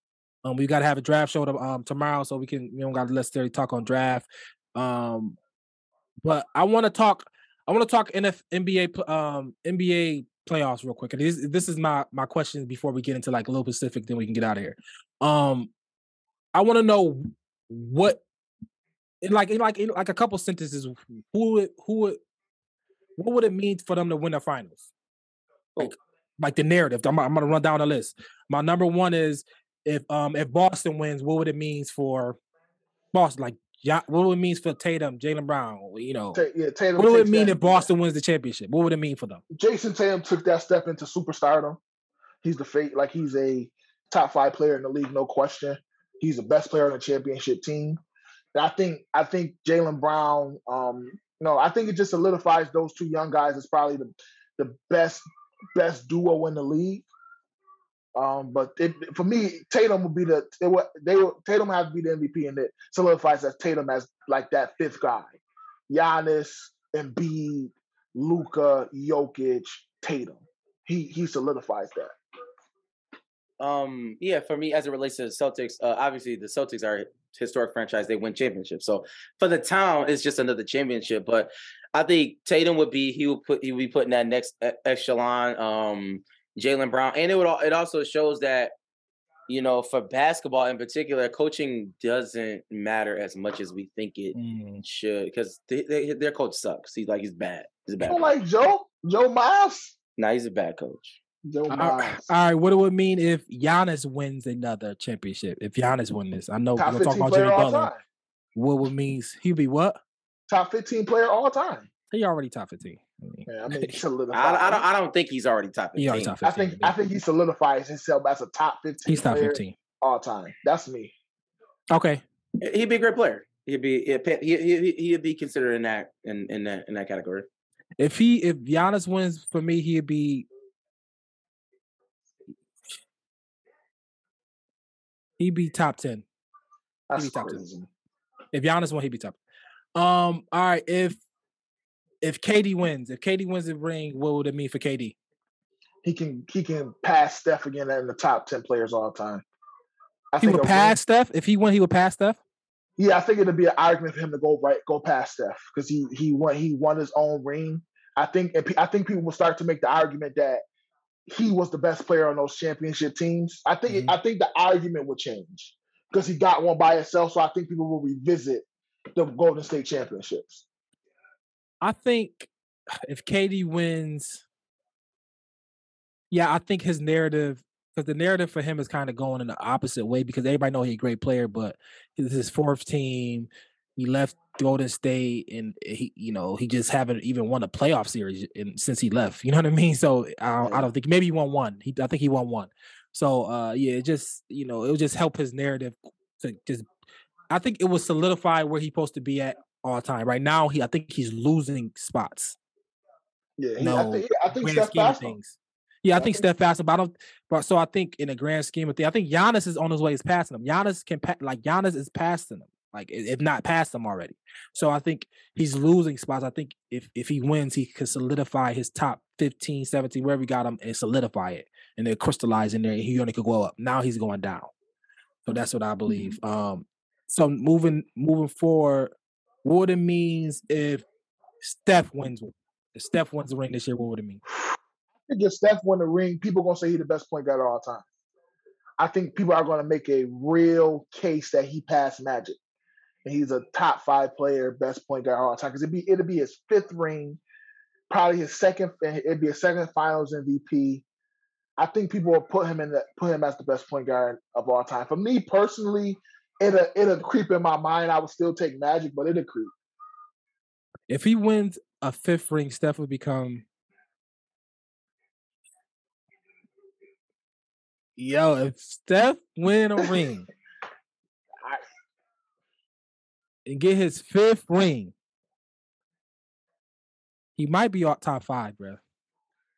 Um, we got to have a draft show to, um tomorrow, so we can. We don't got to necessarily talk on draft. Um, but I want to talk. I want to talk NF, NBA um NBA playoffs real quick. And this this is my my question before we get into like a little Pacific, then we can get out of here. Um, I want to know what, in like in like in like a couple sentences, who would who would what would it mean for them to win the finals? Like like the narrative. I'm, I'm gonna run down the list. My number one is if um if Boston wins, what would it means for Boston? Like yeah, what would it mean for Tatum, Jaylen Brown? You know, Ta- yeah, Tatum what would it mean that- if Boston wins the championship? What would it mean for them? Jayson Tatum took that step into superstardom. He's the fate, like he's a top five player in the league, no question. He's the best player on the championship team. I think I think Jaylen Brown, um, no, I think it just solidifies those two young guys as probably the the best best duo in the league. Um, but it, for me, Tatum would be the it would, they would, Tatum has to be the MVP, and it solidifies as Tatum as like that fifth guy. Giannis, Embiid, Luka, Jokic, Tatum. He he solidifies that. Um, yeah, for me, as it relates to the Celtics, uh, obviously the Celtics are historic franchise. They win championships. So for the town, it's just another championship. But I think Tatum would be he would put he would be putting that next e- echelon. Um, Jaylen Brown, and it would it also shows that you know for basketball in particular, coaching doesn't matter as much as we think it Mm. should because they, they, their coach sucks. He's like he's bad. He's a I bad. don't Coach. like Joe. Joe Miles. Nah, he's a bad coach. Joe Mazz. All right. what do it would mean if Giannis wins another championship? If Giannis wins this, I know Top we're talking about Jimmy player Butler. time. What would means he'd be what? Top 15 player all time. He already top fifteen. I mean, Yeah, I mean, he. I, I don't. I don't think he's already top he already fifteen. I fifteen. think I think he solidifies himself as a top 15 he's top fifteen. all time. That's me. Okay, He'd be a great player. He'd be he'd, he he he'd be considered in that in in that in that category. if he if Giannis wins for me, he'd be he'd be top ten. That's be top 10. If Giannis won, he'd be top. Um, all right. If if KD wins, if KD wins the ring, what would it mean for KD? He can he can pass Steph again in the top 10 players all time. I He would pass Steph. If he won, he would pass Steph. Yeah, I think it'd be an argument for him to go right, go past Steph because he he won he won his own ring. I think I think people will start to make the argument that he was the best player on those championship teams. I think Mhm. I think the argument would change because he got one by himself. So I think people will revisit the Golden State championships. I think if KD wins, yeah, I think his narrative because the narrative for him is kind of going in the opposite way because everybody know he's a great player, but it's his fourth team. He left Golden State and he, you know, he just haven't even won a playoff series in, since he left. You know what I mean? So I, don't- I don't think maybe he won one. He, I think he won one. So uh, yeah, it just you know, it would just help his narrative to just. I think it would solidify where he's supposed to be at all time. Right now, he I think he's losing spots. Yeah, he, No, I think I think Steph things. Yeah, I think Steph him, but I don't. But so I think in a grand scheme of things, I think Giannis is on his way. Is passing him. Giannis can pa- like Giannis is passing him, like if not past him already. So I think he's losing spots. I think if if he wins, he could solidify his top 15, 17, wherever he got him, and solidify it, and then crystallize in there. And he only could go up. Now he's going down. So that's what I believe. Um, so moving moving forward, what it means if Steph wins, if Steph wins the ring this year, what would it mean? I think if Steph win the ring, people are gonna say he's the best point guard of all time. I think people are gonna make a real case that he passed Magic, and he's a top five player, best point guard all time. Because it'd be it'd be his fifth ring, probably his second. It'd be a second Finals MVP. I think people will put him in the put him as the best point guard of all time. For me personally, it'll it'll creep in my mind. I would still take Magic, but it'll creep. If he wins a fifth ring, Steph would become. Yo, if Steph win a ring I- and get his fifth ring, he might be top five, bro.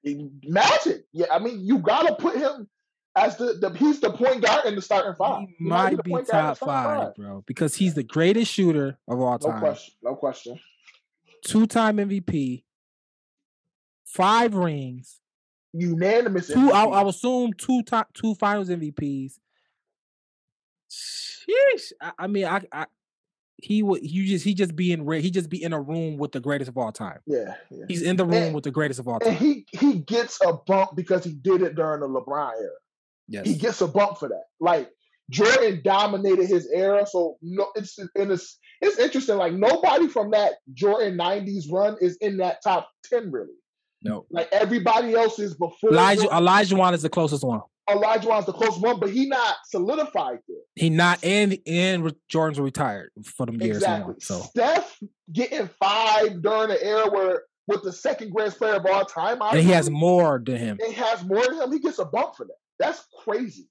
Magic, yeah. I mean, you gotta put him as the, the he's the point guard in the starting five. He might be guard top starting five, bro, because he's the greatest shooter of all time. No time. question. No question. Two-time MVP, five rings, Unanimous. two. I, MVP. I assume two time, two Finals MVPs. Sheesh. I, I mean, I, I, he would. You just he just be in he just be in a room with the greatest of all time. yeah, yeah. He's in the room And- with the greatest of all And time. he he gets a bump because he did it during the LeBron era. Yes. He gets a bump for that. Like Jordan dominated his era, so no, it's and it's it's interesting. Like nobody from that Jordan '90s run is in that top ten, really. No. Like everybody else is before. Elijah. Elijah Wan is the closest one. Olajuwon's the closest one, but he not solidified there. He not and and Jordan's retired for them years. he Exactly. So Steph getting five during an era where with the second greatest player of all time, and he has more than him. and has more than him. He gets a bump for that. That's crazy.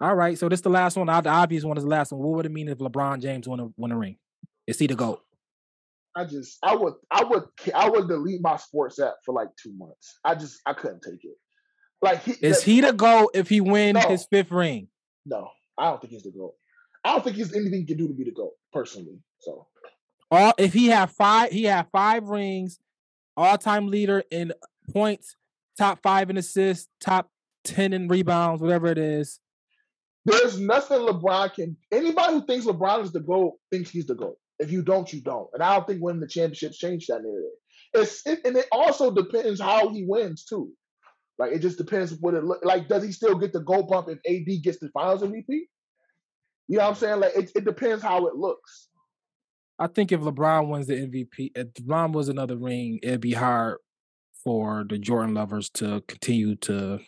All right. So this is the last one. The obvious one is the last one. What would it mean if LeBron James won a win a ring? Is he the GOAT? I just, I would, I would, I would delete my sports app for like two months. I just, I couldn't take it. Like, he, Is he the GOAT if he win No. his fifth ring? No, I don't think he's the goat. I don't think he's anything he can do to be the goat personally. So All if he had five, he had five rings, all time leader in points, top five in assists, top ten in rebounds, whatever it is. there's nothing LeBron can. Anybody who thinks LeBron is the goat thinks he's the goat. If you don't, you don't. And I don't think winning the championships changed that narrative. It's it, and it also depends how he wins too. Like it just depends what it look like. Does he still get the gold bump if AD gets the Finals MVP? You know what I'm saying? Like it, it depends how it looks. I think if LeBron wins the MVP, if LeBron was another ring, it'd be hard for the Jordan lovers to continue to.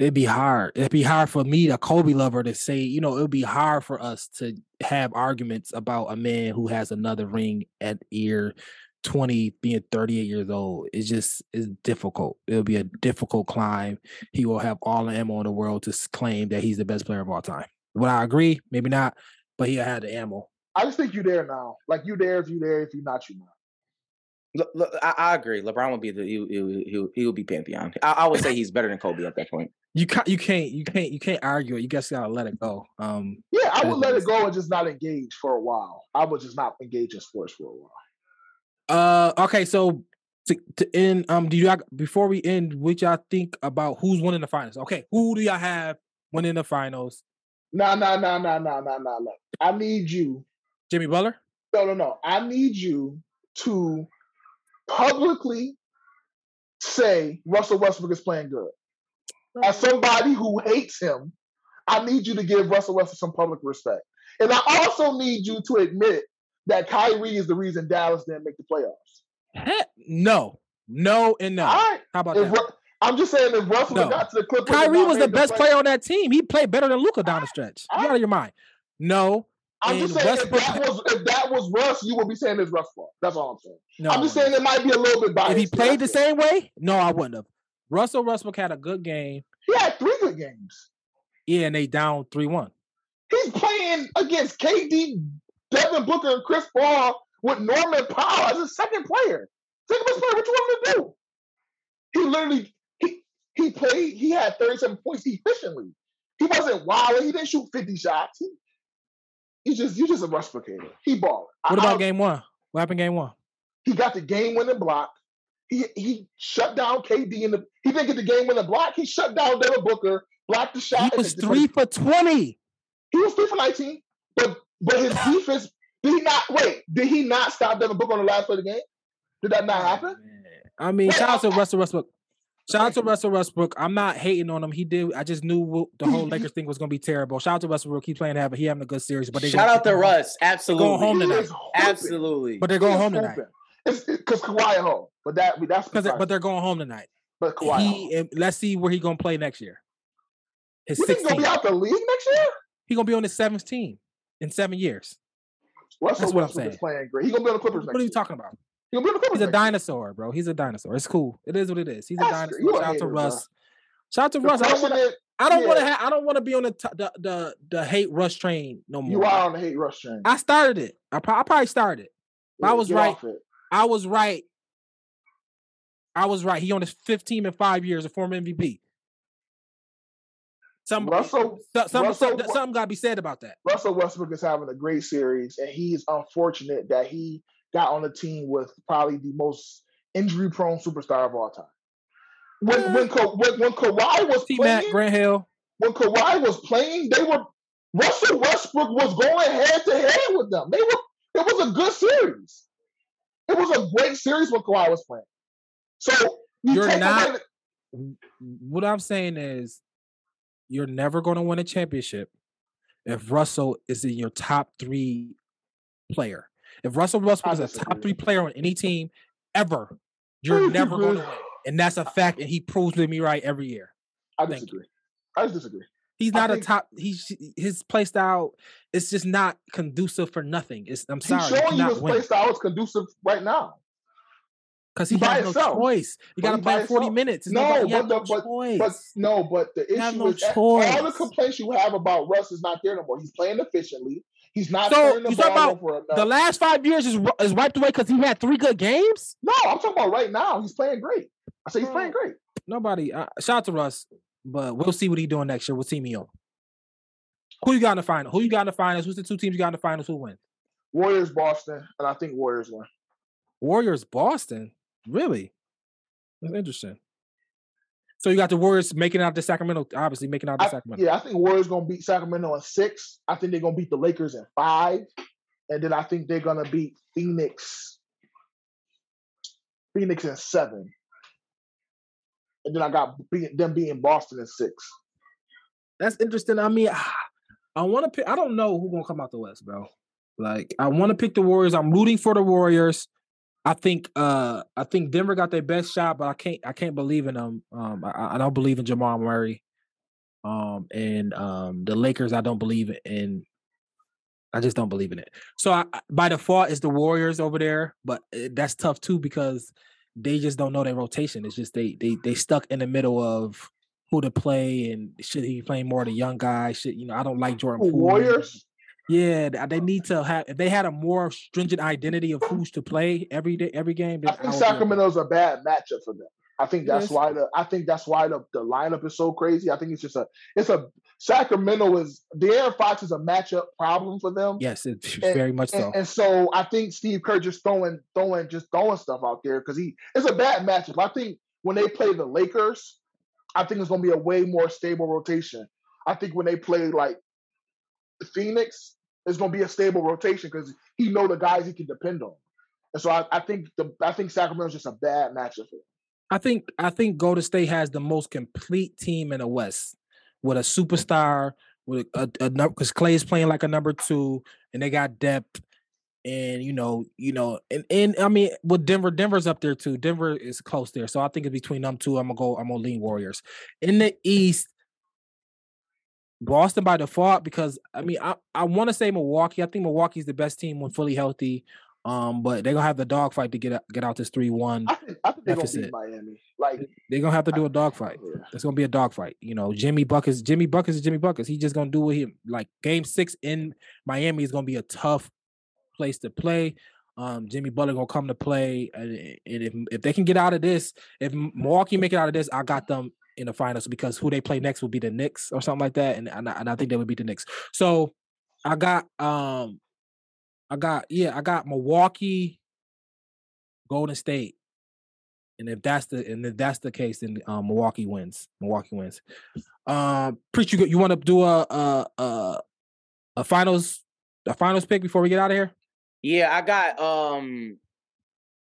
It'd be hard. It'd be hard for me, a Kobe lover, to say, you know, it'd be hard for us to have arguments about a man who has another ring at year 20, being 38 years old. It's just it's difficult. It'll be a difficult climb. He will have all the ammo in the world to claim that he's the best player of all time. Would I agree? Maybe not, but he had the ammo. I just think you there now. Like you there if you there. If you're not, you're not. Look, look, I, I agree. LeBron would be the he he he, he would be pantheon. I, I would say he's better than Kobe at that point. You can't you can't you can't you can't argue it. You just gotta let it go. Um Yeah, I would let it go and just not engage for a while. I would just not engage in sports for a while. uh okay, so to, to end um do y'all before we end, what y'all think about who's winning the finals? Okay, who do y'all have winning the finals? Nah, nah, nah, nah, nah, nah, nah, nah. I need you. Jimmy Butler? No, no, no. I need you to publicly say Russell Westbrook is playing good. As somebody who hates him, I need you to give Russell Westbrook some public respect. And I also need you to admit that Kyrie is the reason Dallas didn't make the playoffs. Heck, no. No and no. All right. How about If that? Ru- I'm just saying if Russell No. got to the Clippers, Kyrie was the made best play- player on that team. He played better than Luka down the stretch. You I- out of your mind. No, I'm just saying Westbrook- if that was if that was Russ, you would be saying it's Russ fault. That's all I'm saying. no. I'm just saying it might be a little bit biased. if he played the same way, no, I wouldn't have. Russell Westbrook had a good game. He had three good games. Yeah, and they down 3-1. He's playing against KD, Devin Booker, and Chris Paul with Norman Powell as a second player. Second best player. What you want him to do? He literally he he played. He had 37 points efficiently. He wasn't wild. He didn't shoot 50 shots. He, he's just he's just a rusticator. He balling. What about I- game one? What happened game one? He got the game winning block. He he shut down KD in the. He didn't get the game winning block. He shut down Devin Booker, blocked the shot. He was just- three for 20. He was three for 19. But but his defense did he not wait? Did he not stop Devin Booker on the last play of the game? Did that not oh, happen? I mean, shout out to I- Russell Westbrook. Shout out to Russell Westbrook. I'm not hating on him. He did. I just knew what the whole Lakers thing was going to be terrible. Shout out to Westbrook. He playing have he having a good series. But they Shout gonna out to keep him- Russ. Absolutely. home tonight. Absolutely. But they're going home tonight. It's because Kawhi home. But that that's because but they're going home tonight. but Kawhi. at home. He and let's see where he going to play next year. His You think he's gonna be out the league next year? He going to be on his seventh team in seven years. Russell That's what I'm saying. playing great. He's gonna be on the Clippers What next are you year. talking about? He's gonna be on the Clippers He's a dinosaur, bro. He's a dinosaur. It's cool. It is what it is. He's a dinosaur. Shout out to hater. Russ. Shout out to The Russ. I don't want to. is, I don't want to. yeah. Ha- I don't want to be on the, t- the the the hate Russ train no more. you are on the hate Russ train. I started it. I, pro- I probably started it. I was right. I was right. I was right. He on his 15 in five years, a former MVP. Some, Russell- some, Russell some- something got to be said about that. Russell Westbrook is having a great series, and he's unfortunate that he got on the team with probably the most injury-prone superstar of all time. When uh, when Ka- when, when Kawhi was T Mac, playing, Grant Hill. when Kawhi was playing, they were Russell Westbrook was going head to head with them. They were it was a good series. It was a great series when Kawhi was playing. So you You're not- away What I'm saying is, you're never going to win a championship if Russell is in your top three player. If Russell Westbrook is a top three player on any team ever, you're never going to win. And that's a fact, and he proves to me right every year. I Thank you. disagree. I just disagree. He's I not a top. He's his play style. It's just not conducive for nothing. It's I'm sorry, you showing you his win play style is conducive right now. because he he has no himself. choice. You got to play 40 himself. minutes. It's No, but has no the- but-. But no, but the issue no is all the complaints you have about Russ is not there no more. He's playing efficiently. He's not So, you talking about the last five years is is wiped away because he had three good games. no, I'm talking about right now. He's playing great. I say he's playing great. Nobody. Uh, shout out to Russ, but we'll see what he's doing next year. We'll see me on. Who you got in the final? Who you got in the finals? Who's the two teams you got in the finals? Who wins? Warriors, Boston, and I think Warriors win. Warriors, Boston. Really? That's interesting. So you got the Warriors making out to Sacramento, obviously making out to I, Sacramento. yeah, I think Warriors gonna beat Sacramento in six. I think they're gonna beat the Lakers in five, and then I think they're gonna beat Phoenix. Phoenix in seven, and then I got them beating Boston in six. That's interesting. I mean, I want to pick. I don't know who's gonna come out the West, bro. Like I want to pick the Warriors. I'm rooting for the Warriors. I think uh I think Denver got their best shot, but I can't I can't believe in them. Um I, I don't believe in Jamal Murray. Um and um the Lakers I don't believe in. I just don't believe in it. So I, by default it's the Warriors over there, but uh, that's tough too because they just don't know their rotation. It's just they they they stuck in the middle of who to play and should he be playing more of the young guy? Should you know I don't like Jordan. Warriors. Yeah, they need to have if they had a more stringent identity of who's to play every day, every game. I think would be okay. Sacramento's a bad matchup for them. I think that's Yes. why the I think that's why the, the lineup is so crazy. I think it's just a it's a Sacramento is De'Aaron Fox is a matchup problem for them. Yes, it's And- very much so. And, and so I think Steve Kerr just throwing throwing just throwing stuff out there because he it's a bad matchup. I think when they play the Lakers, I think it's gonna be a way more stable rotation. I think when they play like Phoenix, it's gonna be a stable rotation because he know the guys he can depend on. And so I, I think the I think Sacramento's just a bad matchup for him. I think I think Golden State has the most complete team in the West with a superstar with a, a, because Clay is playing like a number two, and they got depth. And you know, you know, and, and I mean, with Denver, Denver's up there too. Denver is close there, so I think it's between them two. I'm gonna go. I'm gonna lean Warriors. In the East, Boston by default because I mean I, I want to say Milwaukee. I think Milwaukee's the best team when fully healthy. Um, but they're gonna have the dogfight to get out, get out this three one. I think I think they're gonna beat Miami. Like They're gonna have to do a dogfight. yeah. It's gonna be a dogfight. You know, Jimmy Buckets, Jimmy Buckets is Jimmy Buckets. He's just gonna do what he like. Game six in Miami is gonna be a tough place to play. Um, Jimmy Butler gonna come to play, and, and if if they can get out of this, if Milwaukee make it out of this, I got them in the finals because who they play next will be the Knicks or something like that, and and I, and I think they would beat the Knicks. So I got um, I got yeah, I got Milwaukee, Golden State. And if that's the and if that's the case, then um, Milwaukee wins. Milwaukee wins. Um, preach you you want to do a a a a finals a finals pick before we get out of here? Yeah, I got um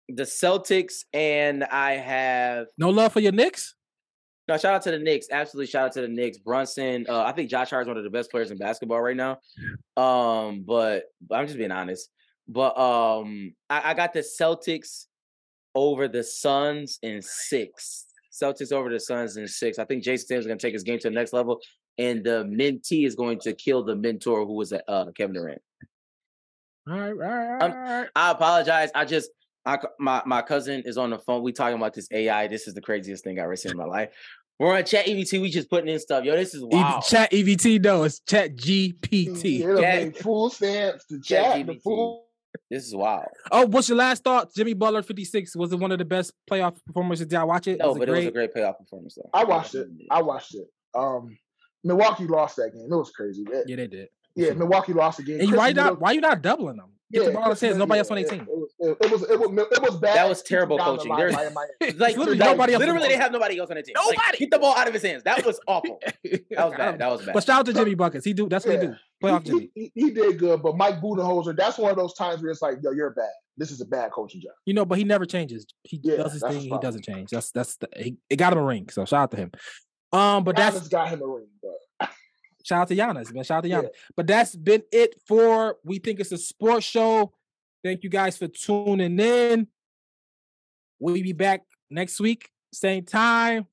the Celtics and I have No love for your Knicks. No shout out to the Knicks. Absolutely shout out to the Knicks. Brunson, uh, I think Josh Hart is one of the best players in basketball right now. Um, but, but I'm just being honest. But um I, I got the Celtics over the Suns in six. Celtics over the Suns in six. I think Jayson is gonna take his game to the next level, and the mentee is going to kill the mentor who was uh, Kevin Durant. All right, all right, Um, all right. I apologize. I just I c- my my cousin is on the phone. We talking about this AI. This is the craziest thing I've ever seen in my life. We're on Chat EBT. We just putting in stuff. Yo, this is EV wow. Chat EBT though. it's Chat GPT. It done Chat- made full stamps to Chat chat. The full This is wow. Oh, what's your last thought? Jimmy Butler, 56. Was it one of the best playoff performances? Did I watch it? No, Was but it was a great playoff performance though. I watched it. I watched it. Um, Milwaukee lost that game. It was crazy. It- Yeah, they did. yeah, Milwaukee lost the game. And you, Chris why not? Why you not doubling them? Get the ball in Chris his hands. Nobody else on their team. It, was, it, it was it was it was bad. That was terrible coaching. There's- Like literally that- nobody else Literally, they have nobody else on the team. Like, Nobody. get the ball out of his hands. That was awful. That was bad. That was bad. But shout out to Jimmy Buckets. He do. That's what he Yeah. do. Playoff he, Jimmy. he, he did good, but Mike Budenholzer, that's one of those times where it's like, yo, you're bad. This is a bad coaching job. You know, but he never changes. He Yeah, does his thing. He doesn't change. That's that's the, he, it got him a ring. So shout out to him. Um, but that's got him a ring, but shout out to Giannis, man. Shout out to Yeah. But that's been it for we think it's a sports show. Thank you guys for tuning in. We'll be back next week, same time.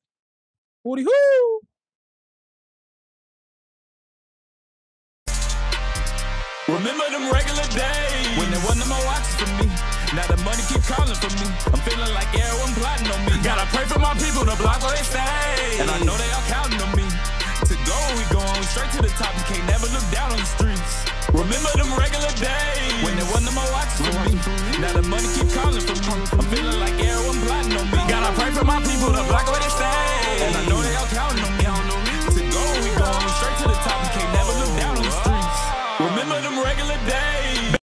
Hooty hoo! Remember them regular days when there wasn't no more watches for me. Now the money keep calling for me. I'm feeling like everyone plotting on me. Gotta pray for my people to block where they stay. And I know they all counting on me. To go, we going straight to the top. You can't never look down on the streets. Remember them regular days when there wasn't no more watches for me. Now the money keep calling for me. I'm feeling like everyone plotting on me. Gotta pray for my people to block where they stay. And I know they